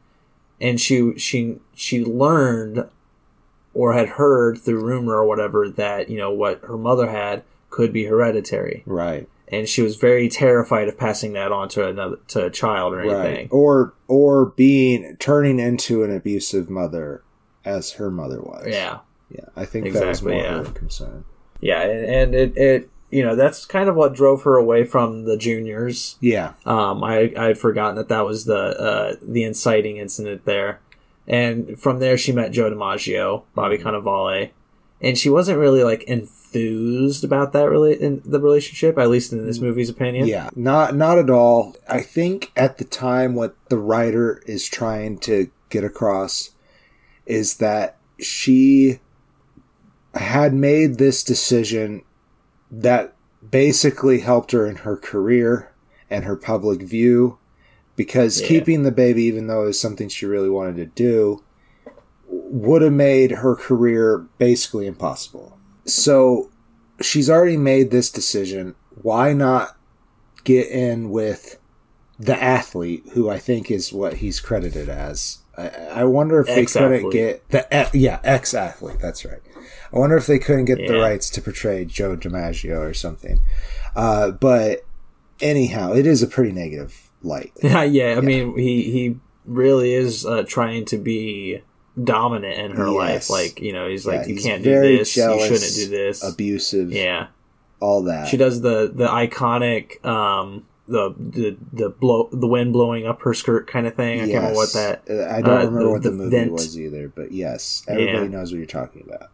and she she she learned or had heard through rumor or whatever that you know what her mother had could be hereditary, Right. and she was very terrified of passing that on to another to a child or Right. anything. Or or being turning into an abusive mother as her mother was. Yeah. Yeah. I think that was Exactly, more yeah. her concern. Yeah, and, and it, it you know that's kind of what drove her away from the juniors. Yeah. Um, I I had forgotten that that was the uh, the inciting incident there, and from there she met Joe DiMaggio, Bobby Cannavale, and she wasn't really like enthused about that really in the relationship, at least in this movie's opinion. Yeah, not not at all. I think at the time what the writer is trying to get across is that she had made this decision that basically helped her in her career and her public view because Yeah. keeping the baby even though it was something she really wanted to do would have made her career basically impossible. So she's already made this decision. Why not get in with the athlete, who I think is what he's credited as? I, I wonder if they couldn't Ex-athlete. get the yeah ex athlete. That's right. I wonder if they couldn't get the rights to portray Joe DiMaggio or something. Uh, but anyhow, it is a pretty negative light. Yeah, yeah. I mean, he he really is uh, trying to be dominant in her Yes. life. Like you know, he's Yeah, like, you he's can't do this. jealous, you shouldn't do this. Abusive, yeah. all that. She does the the iconic um the the the blow the wind blowing up her skirt kind of thing. I can't remember what that. I don't uh, remember the- what the, the movie vent. was either, but yes, everybody Yeah. knows what you're talking about.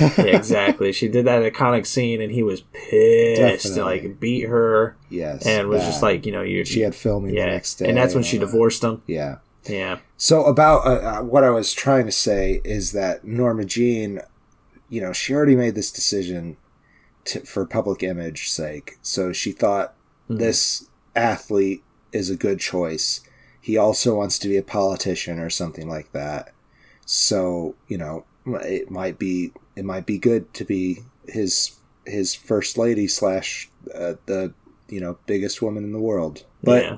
Yeah, exactly. She did that iconic scene, and he was pissed. Definitely. Like beat her, Yes, and was bad. just like, you know, you. she had filming yeah, the next day, and that's when she that. divorced him. Yeah. Yeah, So about uh, uh, what I was trying to say is that Norma Jean, you know, she already made this decision to, for public image sake. So she thought Mhm. this athlete is a good choice. He also wants to be a politician or something like that. So you know, it might be it might be good to be his his first lady slash uh, the you know biggest woman in the world. But yeah,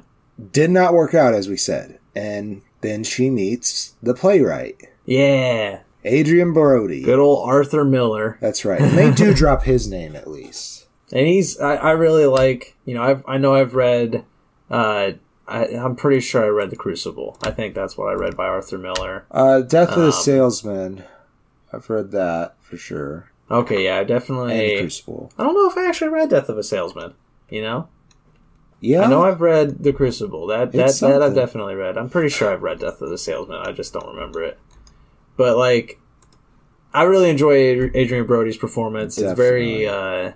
did not work out as we said and then she meets the playwright yeah. adrien brody Good old Arthur Miller, that's right and they do drop his name at least and he's. I, I really like. You know, I've I know I've read. Uh, I, I'm pretty sure I read The Crucible. I think that's what I read by Arthur Miller. uh death of the Um, salesman i've read that for sure Okay, yeah, I and definitely. crucible I don't know if I actually read Death of a Salesman. You know, yeah I know I've read The Crucible. That that that I've definitely read. I'm pretty sure I've read Death of the Salesman. I just don't remember it. But like, I really enjoy Adrien Brody's performance. It's very. Uh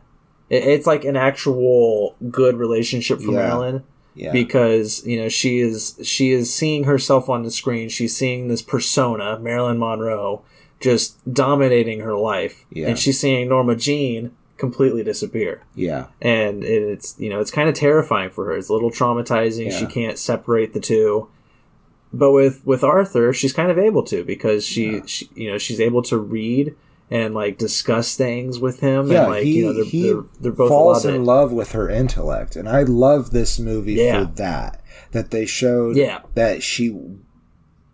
it, It's like an actual good relationship for Yeah. Marilyn yeah because you know she is she is seeing herself on the screen. She's seeing this persona, Marilyn Monroe, just dominating her life, Yeah. and she's seeing Norma Jean completely disappear. Yeah. And it's you know it's kind of terrifying for her. It's a little traumatizing. She can't separate the two. But with with arthur she's kind of able to because she, Yeah. she you know she's able to read and like discuss things with him yeah and like he, you know they're, he they're, they're both falls in love with her intellect. And i love this movie Yeah. for that that they showed Yeah. that she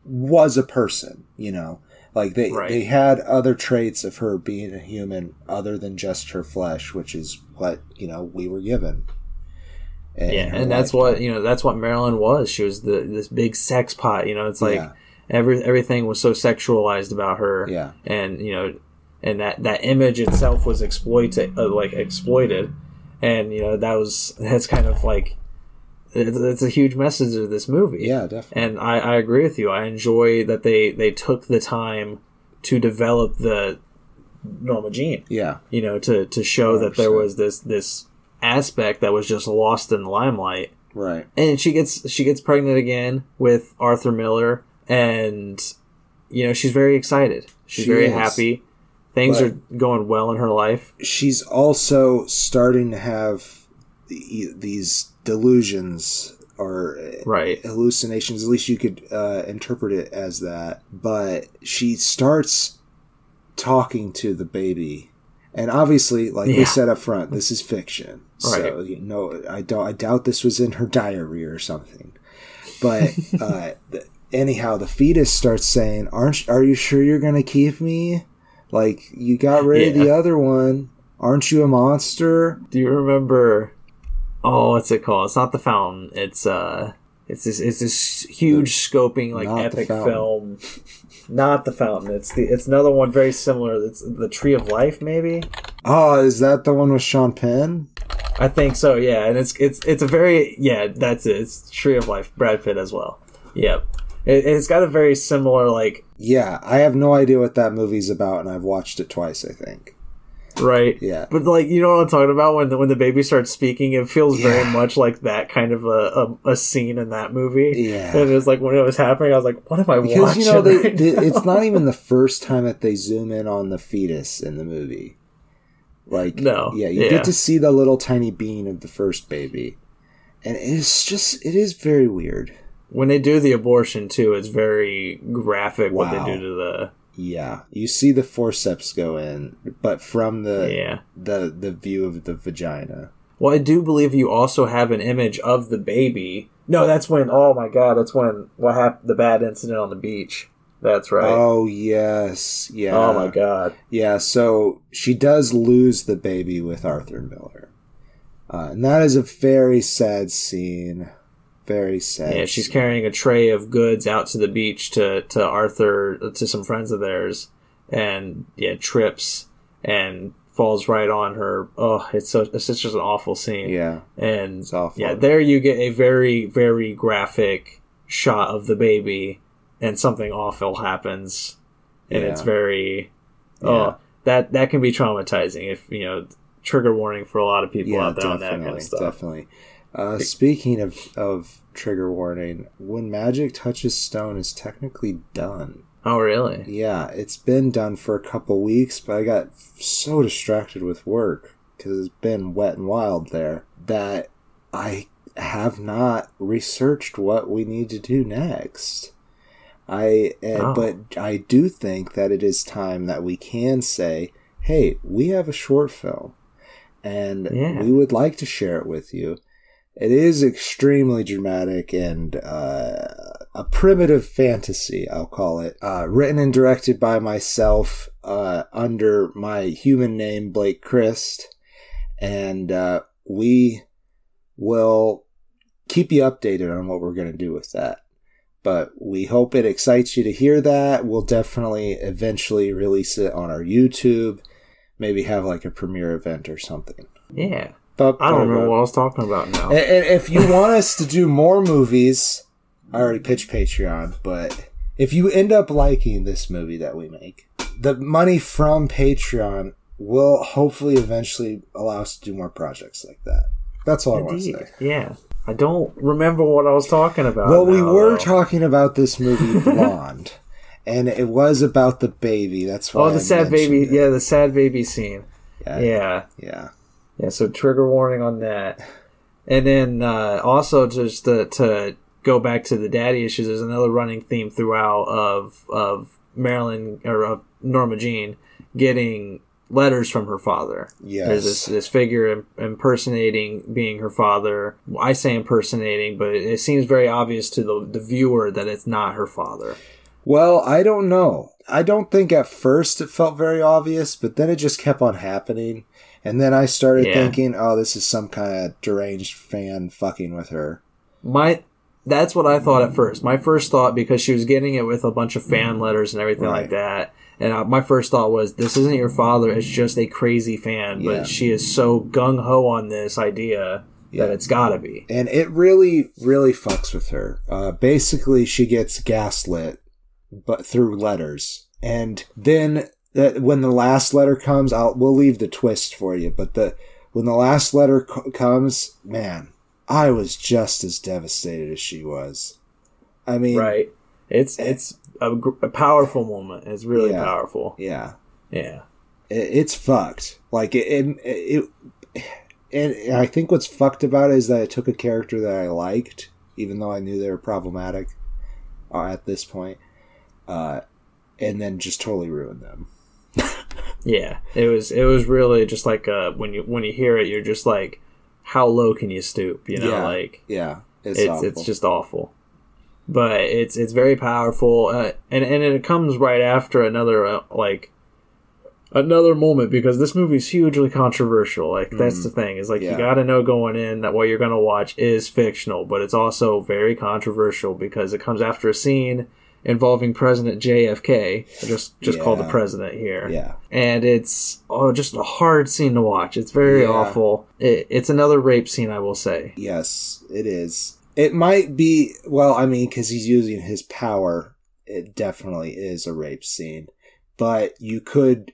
was a person you know like they Right. they had other traits of her being a human other than just her flesh which is what you know we were given yeah and that's lifetime. what you know that's what marilyn was she was the this big sex pot you know it's like Yeah. every everything was so sexualized about her yeah and you know and that that image itself was exploited uh, like exploited and you know that was that's kind of like it's, it's a huge message of this movie yeah definitely and I, I agree with you i enjoy that they they took the time to develop the norma jean yeah you know to to show that there was this this aspect that was just lost in the limelight right and she gets she gets pregnant again with Arthur Miller and you know, she's very excited. She's She very is. happy. Things But- are going well in her life. she's also starting to have these delusions or Right. hallucinations. At least you could uh, interpret it as that. But she starts talking to the baby, and obviously, like we said up front, this is fiction. So you know, I don't. I doubt this was in her diary or something. But uh, anyhow, the fetus starts saying, "Aren't? Are you sure you're going to keep me? Like you got rid of the other one." Aren't you a monster? Do you remember? Oh, what's it called? It's not the fountain. It's uh, it's this it's this huge scoping like epic film. Not the fountain. It's the it's another one very similar. It's the Tree of Life, maybe. Oh, is that the one with Sean Penn? I think so. Yeah, and it's it's it's a very yeah. That's it. It's Tree of Life. Brad Pitt as well. Yep. It, it's got a very similar like Yeah, I have no idea what that movie's about, and I've watched it twice. I think. Right. Yeah. But like you know what I'm talking about when the when the baby starts speaking, it feels very much like that kind of a, a, a scene in that movie. Yeah. And it was like when it was happening, I was like, "What am I Because watching?" you know, they, right they- it's not even the first time that they zoom in on the fetus in the movie. Like, No, yeah, you yeah. get to see the little tiny bean of the first baby, and it's just it is very weird. when they do the abortion too. It's very graphic what they do to the Yeah, you see the forceps go in, but from the yeah. the the view of the vagina. Well, I do believe you also have an image of the baby. No, that's when. Oh my god, that's when what happened? The bad incident on the beach. That's right. Oh yes, yeah. oh my god. Yeah, so she does lose the baby with Arthur Miller. Uh, and that is a very sad scene. Very sad. Yeah, she's carrying a tray of goods out to the beach to to Arthur to some friends of theirs, and yeah, trips and falls right on her. Oh, it's so it's just an awful scene. Yeah, and it's awful. yeah, there you get a very very graphic shot of the baby, and something awful happens, and it's Yeah. very oh, Yeah. oh that that can be traumatizing if you know trigger warning for a lot of people yeah, out there on that kind of stuff. definitely. Uh, speaking of of trigger warning, when magic touches stone is technically done. Oh really? Yeah, it's been done for a couple weeks, but I got so distracted with work because it's been wet and wild there that I have not researched what we need to do next. I uh, Oh. but I do think that it is time that we can say, "Hey, we have a short film, and Yeah. we would like to share it with you." It is extremely dramatic and uh, a primitive fantasy, I'll call it. Uh, written and directed by myself uh, under my human name, Blake Christ. And uh, we will keep you updated on what we're going to do with that. But we hope it excites you to hear that. We'll definitely eventually release it on our YouTube. Maybe have like a premiere event or something. Yeah. But I don't remember what I was talking about now. and, and if you want us to do more movies, I already pitched Patreon, but if you end up liking this movie that we make, the money from Patreon will hopefully eventually allow us to do more projects like that. That's all I want to say. Yeah. I don't remember what I was talking about. Well, we were though. talking about this movie Blonde, and it was about the baby. That's oh, why Oh, I the sad baby. it. Yeah, the sad baby scene. yeah, Yeah. yeah. Yeah, so trigger warning on that. And then uh, also just to, to go back to the daddy issues, there's another running theme throughout of of Marilyn or of Norma Jean getting letters from her father. Yes. There's this this figure im- impersonating being her father. I say impersonating, but it, it seems very obvious to the the viewer that it's not her father. Well, I don't know. I don't think at first it felt very obvious, but then it just kept on happening. And then I started Yeah. thinking, oh, this is some kind of deranged fan fucking with her. My that's what I thought at first. My first thought because she was getting it with a bunch of fan letters and everything like that. And I, my first thought was, this isn't your father. It's just a crazy fan. Yeah. But she is so gung ho on this idea Yeah. that it's got to be. And it really, really fucks with her. Uh, basically, she gets gaslit, but through letters. And then that when the last letter comes, I'll we'll leave the twist for you. But the when the last letter c- comes, man, I was just as devastated as she was. I mean, Right. It's it's a, a powerful moment. It's really Yeah. powerful. Yeah. Yeah. It, it's fucked. Like it, it, it, and I think what's fucked about it is that it took a character that I liked, even though I knew they were problematic uh, at this point, uh, and then just totally ruined them. Yeah. It was it was really just like uh when you when you hear it, you're just like, how low can you stoop? You know, Yeah. like Yeah, it's it's it's just awful. But it's it's very powerful, uh, and and it comes right after another uh, like another moment because this movie's hugely controversial. Like that's the thing is like Mm-hmm. Yeah. you got to know going in that what you're going to watch is fictional, but it's also very controversial because it comes after a scene involving President JFK, just just called the president here yeah. and it's oh just a hard scene to watch. It's very Yeah. awful. It, it's another rape scene, I will say. Yes, it is. It might be. Well, I mean, because he's using his power, it definitely is a rape scene. But you could,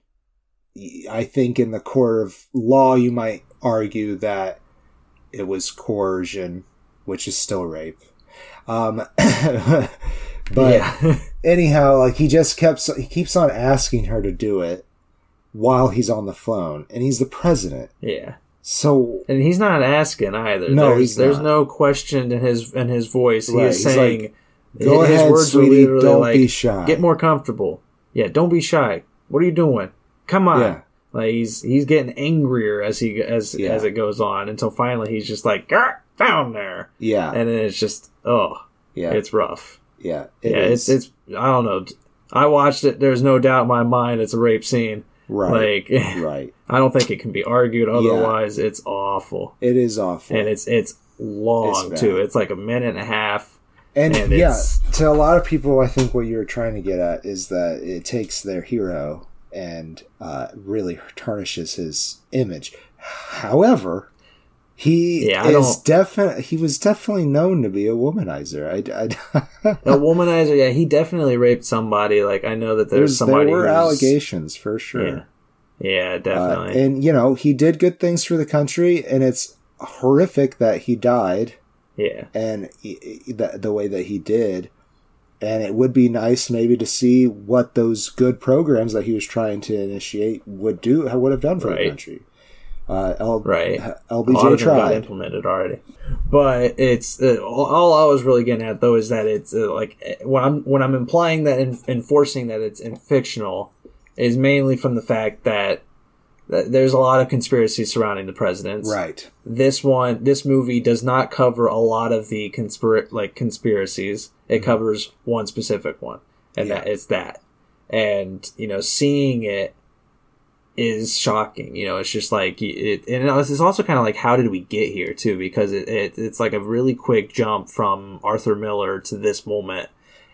I think, in the court of law, you might argue that it was coercion, which is still rape. Um, but yeah, anyhow, like he just kept he keeps on asking her to do it while he's on the phone, and he's the president. yeah, So and he's not asking either. No, there's, he's there's not. no question in his in his voice. He is he's saying, like, go his ahead, words sweetie, literally don't like, be shy. Get more comfortable. Yeah, don't be shy. What are you doing? Come on. Yeah. Like he's he's getting angrier as he as Yeah. as it goes on until finally he's just like down there, Yeah, and then it's just oh, yeah, it's rough. Yeah. it yeah, is. it's it's I don't know. I watched it. There's no doubt in my mind it's a rape scene. right, Like right. I don't think it can be argued otherwise. It's awful, It is awful, and it's it's long It's too. It's like a minute and a half. and, and yeah, it's- to a lot of people, I think what you're trying to get at is that it takes their hero and uh, really tarnishes his image. However, he Yeah, is definitely he was definitely known to be a womanizer. I, I A womanizer. Yeah, he definitely raped somebody. Like I know that there's, there's, somebody. there were allegations for sure. Yeah, yeah, Uh, definitely. and you know he did good things for the country, and it's horrific that he died yeah, and he- he- the, the way that he did. And it would be nice maybe to see what those good programs that he was trying to initiate would do, would have done for the country. Uh, L- right. LBJ them got tried. implemented already. But it's uh, all, I was really getting at though is that it's uh, like uh, when I'm when I'm implying that and enforcing that it's in fictional is mainly from the fact that, there's a lot of conspiracy surrounding the presidents. Right. This one, this movie does not cover a lot of the conspir like conspiracies. It covers one specific one, and Mm-hmm. Yeah. that it's that. And you know, seeing it is shocking. You know, it's just like it, and it's also kind of like how did we get here too? Because it, it it's like a really quick jump from Arthur Miller to this moment,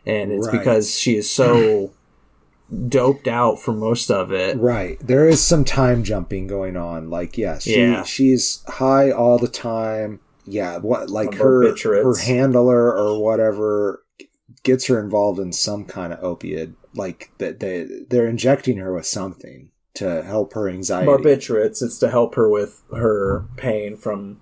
and it's Right. because she is so doped out for most of it. Right. There is some time jumping going on. Like, yeah, she Yeah. she's high all the time. Yeah, what like her her handler or whatever gets her involved in some kind of opiate. Like that they they're injecting her with something to help her anxiety. barbiturates. It's to help her with her pain from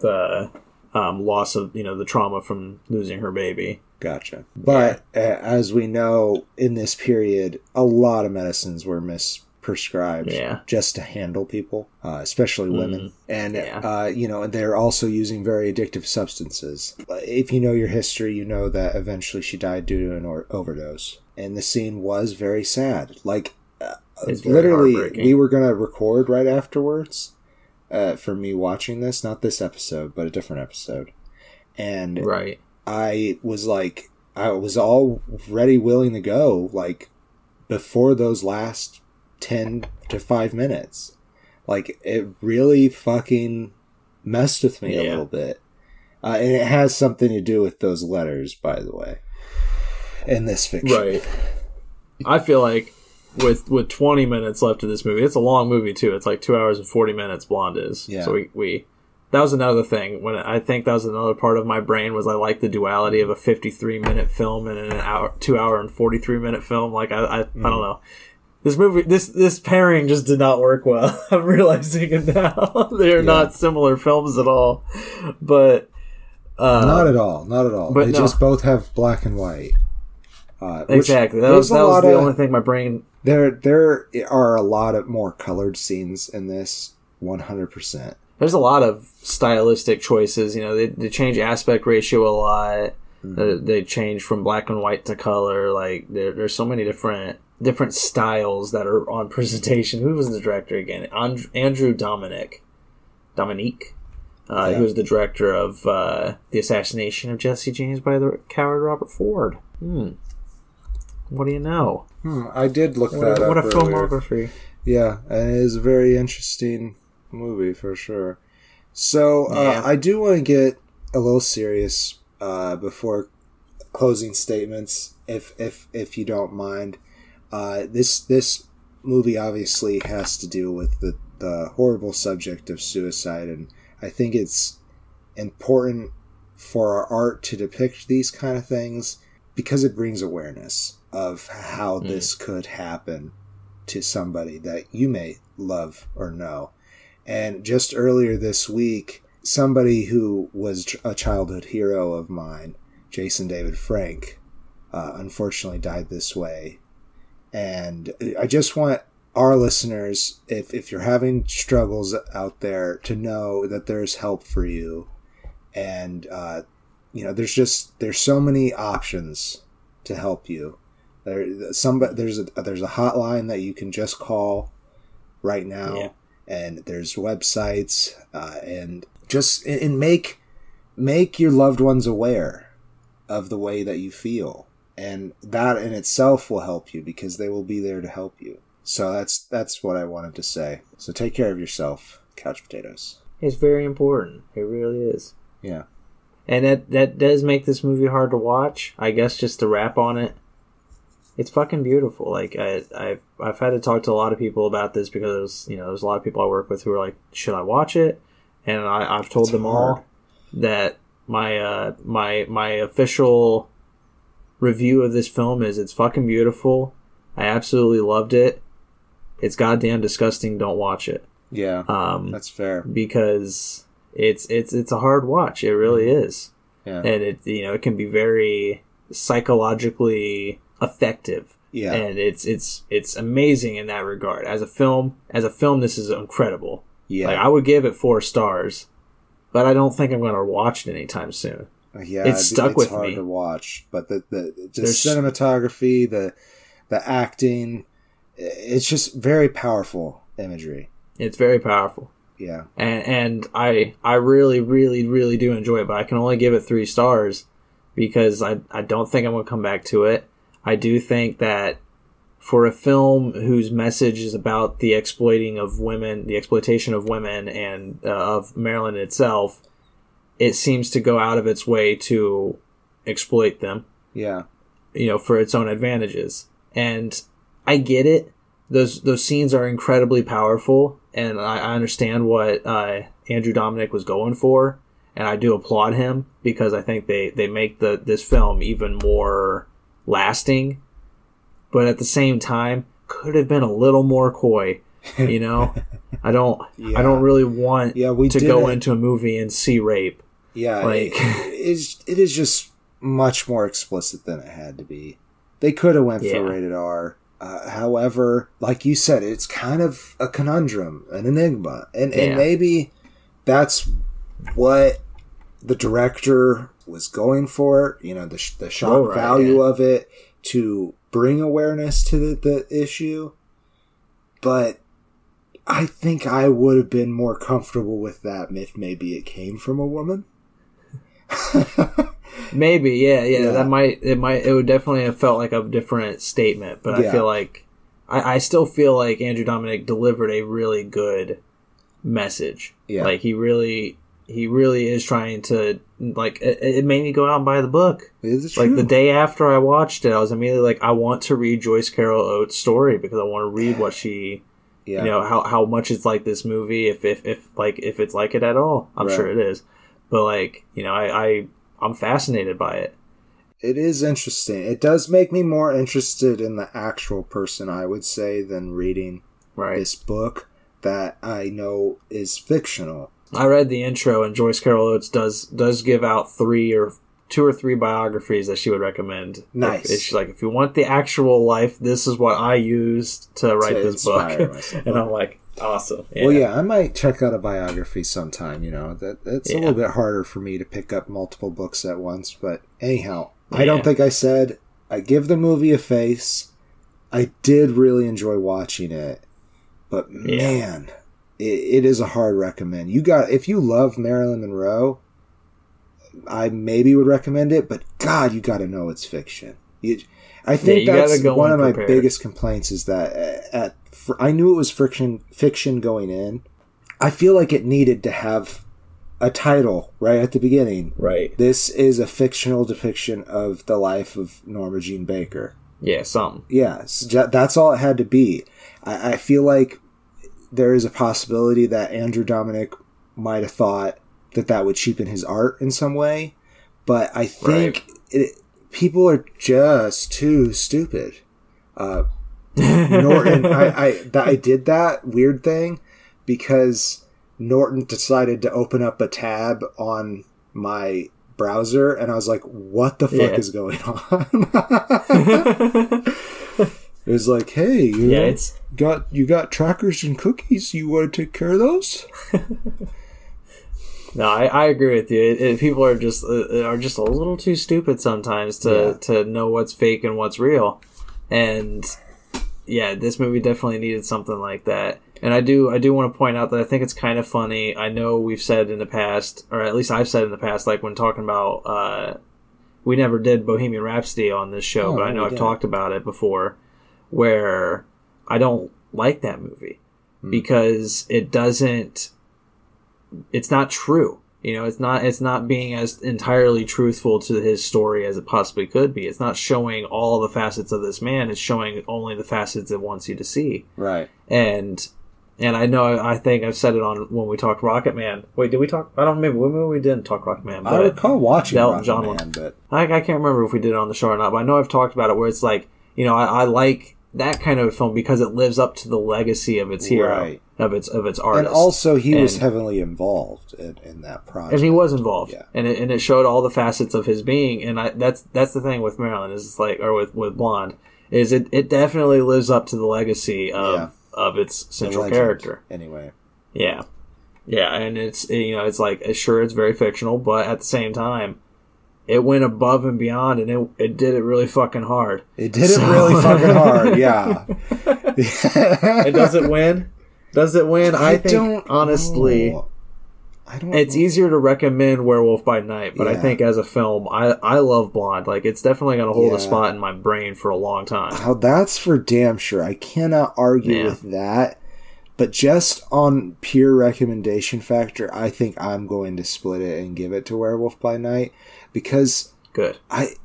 the um, loss of you know the trauma from losing her baby. Gotcha. But uh, as we know, in this period, a lot of medicines were misprescribed Yeah. just to handle people, uh, especially women. And, Yeah. uh, you know, they're also using very addictive substances. If you know your history, you know that eventually she died due to an or- overdose. And the scene was very sad. Like, literally, we were going to record right afterwards uh, for me watching this, not this episode, but a different episode. And Right. I was like, I was already willing to go, like, before those last 10 to 5 minutes. Like, it really fucking messed with me a little bit. Uh, and it has something to do with those letters, by the way, in this fiction. Right. I feel like with with 20 minutes left of this movie, it's a long movie too. It's like two hours and 40 minutes. Blonde is. Yeah. So we we that was another thing when I think that was another part of my brain was I like the duality of a 53 minute film and an hour two hour and 43 minute film. Like I I, I Mm. don't know. This movie, this this pairing just did not work well. I'm realizing it now. they are Yeah. not similar films at all. But uh, Not at all. Not at all. but they no. just both have black and white. Uh, Exactly. That was, that was the of- only thing my brain. There, there are a lot of more colored scenes in this. One hundred percent. There's a lot of stylistic choices. You know, they, they change aspect ratio a lot. Mm-hmm. Uh, they change from black and white to color. Like there, there's so many different different styles that are on presentation. Who was the director again? And- Andrew Dominik, Dominique, uh, Yeah. who was the director of uh, the assassination of Jesse James by the coward Robert Ford. Hmm. What do you know? Hmm, I did look What, that a- what a earlier. filmography! Yeah, and it is a very interesting movie for sure. So uh, Yeah. I do want to get a little serious uh, before closing statements, if if if you don't mind. Uh, this this movie obviously has to do with the the horrible subject of suicide, and I think it's important for our art to depict these kind of things because it brings awareness of how this could happen to somebody that you may love or know. And just earlier this week, somebody who was a childhood hero of mine, Jason David Frank, uh, unfortunately died this way. And I just want our listeners, if, if you're having struggles out there, to know that there's help for you. And, uh, you know, there's just, there's so many options to help you. There, somebody, there's a, there's a hotline that you can just call right now. Yeah. And there's websites, uh, and just, and- and make, make your loved ones aware of the way that you feel and that in itself will help you because they will be there to help you so that's that's what i wanted to say so take care of yourself couch potatoes It's very important. It really is. yeah And that that does make this movie hard to watch. I guess just to wrap on it, it's fucking beautiful. Like I I've I've had to talk to a lot of people about this because you know there's a lot of people I work with who are like, should I watch it? And I, I've told It's them hard. all that my uh my my official review of this film is it's fucking beautiful. I absolutely loved it. It's goddamn disgusting. Don't watch it. yeah Um, that's fair because it's it's it's a hard watch. It really is, yeah and it you know it can be very psychologically effective, yeah and it's it's it's amazing in that regard. As a film, as a film, this is incredible. yeah Like I would give it four stars, but I don't think I'm going to watch it anytime soon. yeah it's stuck it's with hard me. to watch but the the, the There's- cinematography the the acting it's just very powerful imagery It's very powerful. yeah and and I I really really really do enjoy it, but I can only give it three stars because I I don't think I'm gonna come back to it. I do think that for a film whose message is about the exploiting of women, the exploitation of women, and uh, of Marilyn itself, it seems to go out of its way to exploit them yeah you know, for its own advantages. And I get it. Those those scenes are incredibly powerful, and I, I understand what uh, Andrew Dominik was going for, and I do applaud him because I think they they make the this film even more lasting. But at the same time, could have been a little more coy. You know, I don't Yeah. I don't really want Yeah, we to go didn't- into a movie and see rape. Yeah, Like- it, it's it is just much more explicit than it had to be. They could have went Yeah. for rated R. Uh, however, like you said, it's kind of a conundrum, an enigma, and Yeah. and maybe that's what the director was going for. You know, the the shock Oh, right, value yeah. of it to bring awareness to the, the issue, but. I think I would have been more comfortable with that if maybe it came from a woman. Maybe, yeah, yeah, Yeah. That might it might it would definitely have felt like a different statement, but Yeah. I feel like I, I still feel like Andrew Dominik delivered a really good message. Yeah. Like he really he really is trying to like it, it made me go out and buy the book. Is it Like the day after I watched it, I was immediately like, I want to read Joyce Carol Oates' story because I want to read what she yeah. you know how, how much it's like this movie if, if if like if it's like it at all i'm Right. sure it is but like you know I, I i'm fascinated by it It is interesting. It does make me more interested in the actual person, I would say, than reading right this book that I know is fictional. I read the intro and joyce carol oates does does give out three or two or three biographies that she would recommend. Nice. If, she's like, if you want the actual life, this is what I used to write To this book. myself. and I'm like, awesome. Well, yeah, I might check out a biography sometime. You know, that that's a little bit harder for me to pick up multiple books at once. But anyhow, I don't think I said I give the movie a face. I did really enjoy watching it, but Yeah. man, it, it is a hard recommend. You got if you love Marilyn Monroe, I maybe would recommend it. But God, you got to know it's fiction. You, I think you that's one of my prepared. biggest complaints is that uh, at I knew it was friction fiction going in. I feel like it needed to have a title right at the beginning. right. This is a fictional depiction of the life of Norma Jean Baker. Yeah, something. Yeah, s- ju- that's all it had to be. I, I feel like there is a possibility that Andrew Dominik might have thought that that would cheapen his art in some way, but I think it, people are just too stupid. Uh, Norton, I, I, that, I did that weird thing because Norton decided to open up a tab on my browser, and I was like, "What the fuck Yeah. is going on?" It was like, hey, you Yeah, know, it's got you got trackers and cookies. You want to take care of those? no, I, I agree with you. It, it- people are just uh, are just a little too stupid sometimes to Yeah. to know what's fake and what's real, and yeah, this movie definitely needed something like that. And I do I do want to point out that I think it's kind of funny. I know we've said in the past, or at least I've said in the past, like when talking about uh, we never did Bohemian Rhapsody on this show, Oh, but I know I've didn't. talked about it before, where I don't like that movie Hmm. because it doesn't it's not true you know it's not it's not being as entirely truthful to his story as it possibly could be it's not showing all the facets of this man it's showing only the facets it wants you to see Right. and and i know i think i've said it on when we talked rocket man wait did we talk i don't remember maybe we didn't talk rocket man I but recall watching Elton Rocket John Man, one. but I, I can't remember if we did it on the show or not, but I know I've talked about it where it's like, you know, I, I like that kind of film because it lives up to the legacy of its hero, Right. of its of its artist. and also he was heavily involved in, in that project. and he was involved, Yeah. and it, and it showed all the facets of his being. And I, that's that's the thing with Marilyn is it's like, or with with Blonde, is it it definitely lives up to the legacy of Yeah. of its central legend. character. Anyway, Yeah, yeah, and it's you know it's like sure it's very fictional, but at the same time, it went above and beyond, and it it did it really fucking hard. it did it really fucking hard. Yeah. And does it win? Does it win? I, think honestly, know. I don't. it's know. easier to recommend Werewolf by Night, but I think as a film, I I love Blonde. Like it's definitely gonna hold Yeah. a spot in my brain for a long time. Oh, that's for damn sure. I cannot argue Yeah. with that. But just on pure recommendation factor, I think I'm going to split it and give it to Werewolf by Night because Good. I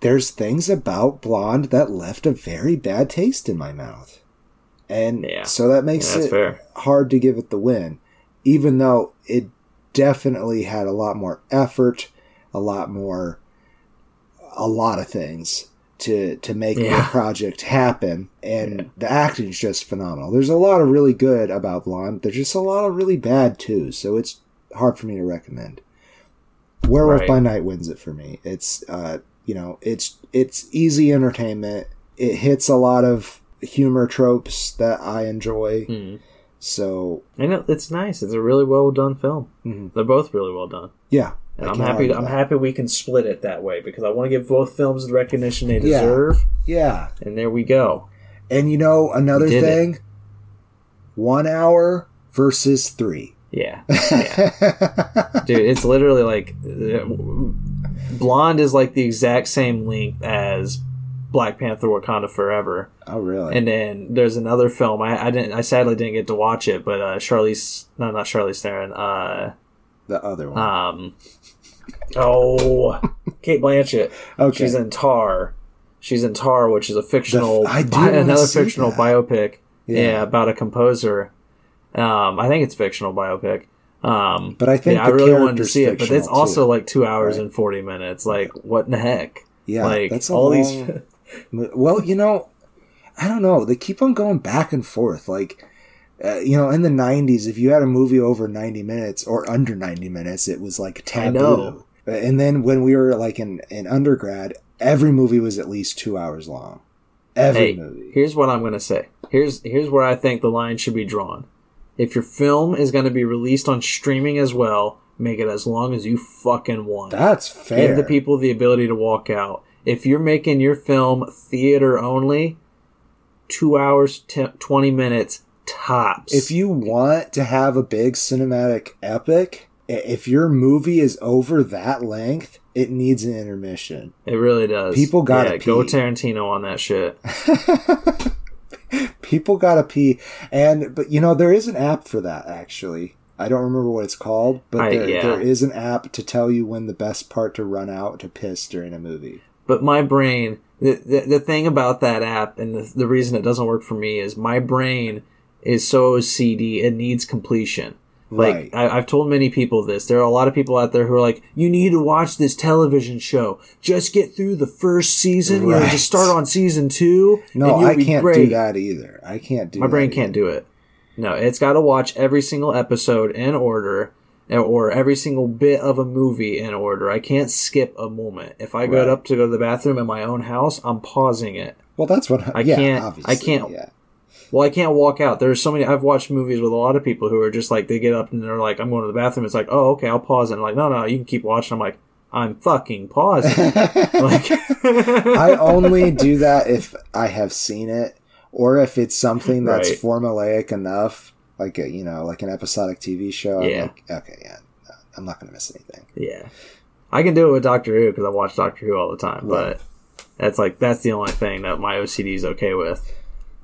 there's things about Blonde that left a very bad taste in my mouth. And Yeah. so that makes Yeah, it fair. hard to give it the win, even though it definitely had a lot more effort, a lot more, a lot of things to to make the project happen, and the acting is just phenomenal. There's a lot of really good about Blonde. There's just a lot of really bad too, so it's hard for me to recommend. Werewolf Right. by Night wins it for me. It's uh, you know, it's it's easy entertainment. It hits a lot of humor tropes that I enjoy. Mm. So And it, it's nice. It's a really well done film. Mhm. They're both really well done. yeah, And I I'm happy. I'm happy we can split it that way because I want to give both films the recognition they deserve. Yeah, And there we go. and you know another did it. thing, one hour versus three. Yeah, dude, it's literally like uh, Blonde is like the exact same length as Black Panther: Wakanda Forever, oh really? and then there's another film. I, I didn't. I sadly didn't get to watch it, but uh, Charlize, no, not Charlize Theron. Uh, the other one. um, oh, Cate Blanchett. okay. She's in Tar. She's in Tar, which is a fictional, The- I do bi- another fictional that. biopic. Yeah. Yeah. about a composer. Um, I think it's fictional biopic. Um, But I think yeah, I really wanted to see it, but it's also too. like two hours Right. and forty minutes. Like, what in the heck? yeah, like that's all long, these. Well, you know, I don't know. They keep on going back and forth. Like, uh, you know, in the '90s, if you had a movie over 90 minutes or under 90 minutes, it was like taboo. know. And then when we were like in, in undergrad, every movie was at least two hours long. Every Hey, movie. here's what I'm gonna say. Here's here's where I think the line should be drawn. If your film is gonna be released on streaming as well, make it as long as you fucking want. That's fair. Give the people the ability to walk out. If you're making your film theater only, two hours, t- 20 minutes tops. if you want to have a big cinematic epic, if your movie is over that length, it needs an intermission. it really does. People gotta yeah, go. Tarantino on that shit. People gotta pee, and but you know there is an app for that actually. I don't remember what it's called, but I- there, yeah. there is an app to tell you when the best part to run out to piss during a movie. But my brain, the, the, the thing about that app and the, the reason it doesn't work for me is my brain is so OCD, it needs completion. Like Right. I, I've told many people this. There are a lot of people out there who are like, "You need to watch this television show. Just get through the first season. You know, just start on season two. No, and I can't great." do that either. I can't do. That. My brain that can't do it. No, it's got to watch every single episode in order, or every single bit of a movie in order. I can't skip a moment. If I go Right. up to go to the bathroom in my own house, I'm pausing it. Well, that's what I yeah, can't- I can't- Yeah. Well, I can't walk out. There's so many. I've watched movies with a lot of people who are just like they get up and they're like, "I'm going to the bathroom." It's like, "Oh, okay, I'll pause." And I'm like, "No, no, you can keep watching." I'm like, "I'm fucking pausing." like, I only do that if I have seen it, or if it's something that's Right. formulaic enough, like a you know, like an episodic TV show. I'm Yeah. like, okay, yeah, no, I'm not going to miss anything. yeah, I can do it with Doctor Who because I watch Doctor Who all the time. Right. But that's like that's the only thing that my OCD is okay with.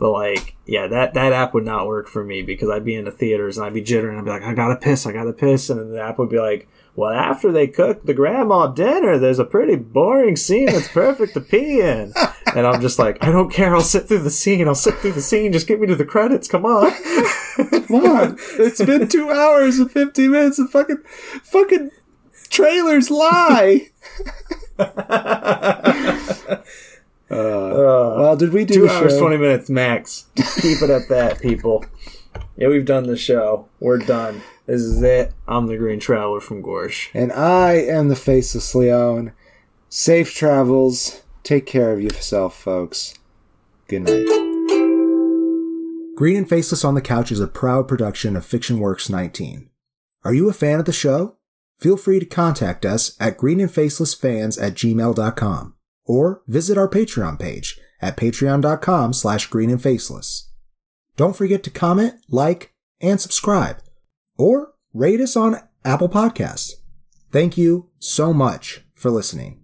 But like, yeah, that that app would not work for me because I'd be in the theaters and I'd be jittering. I'd be like, I gotta piss, I gotta piss, and then the app would be like, Well, after they cook the grandma dinner, there's a pretty boring scene that's perfect to pee in. And I'm just like, I don't care. I'll sit through the scene. I'll sit through the scene. Just get me to the credits. Come on. Come on, it's been two hours and fifty minutes of fucking, fucking trailers lie. Uh, Well, did we do Two a hours, show? 20 minutes max. Keep it at that, people. Yeah, we've done the show. We're done. This is it. I'm the Green Traveler from Gorsh. And I am the Faceless Leon. Safe travels. Take care of yourself, folks. Good night. Green and Faceless on the Couch is a proud production of Fiction Works 19. Are you a fan of the show? Feel free to contact us at greenandfacelessfans at gmail.com or visit our Patreon page at patreon.com slash greenandfaceless. Don't forget to comment, like, and subscribe or rate us on Apple Podcasts. Thank you so much for listening.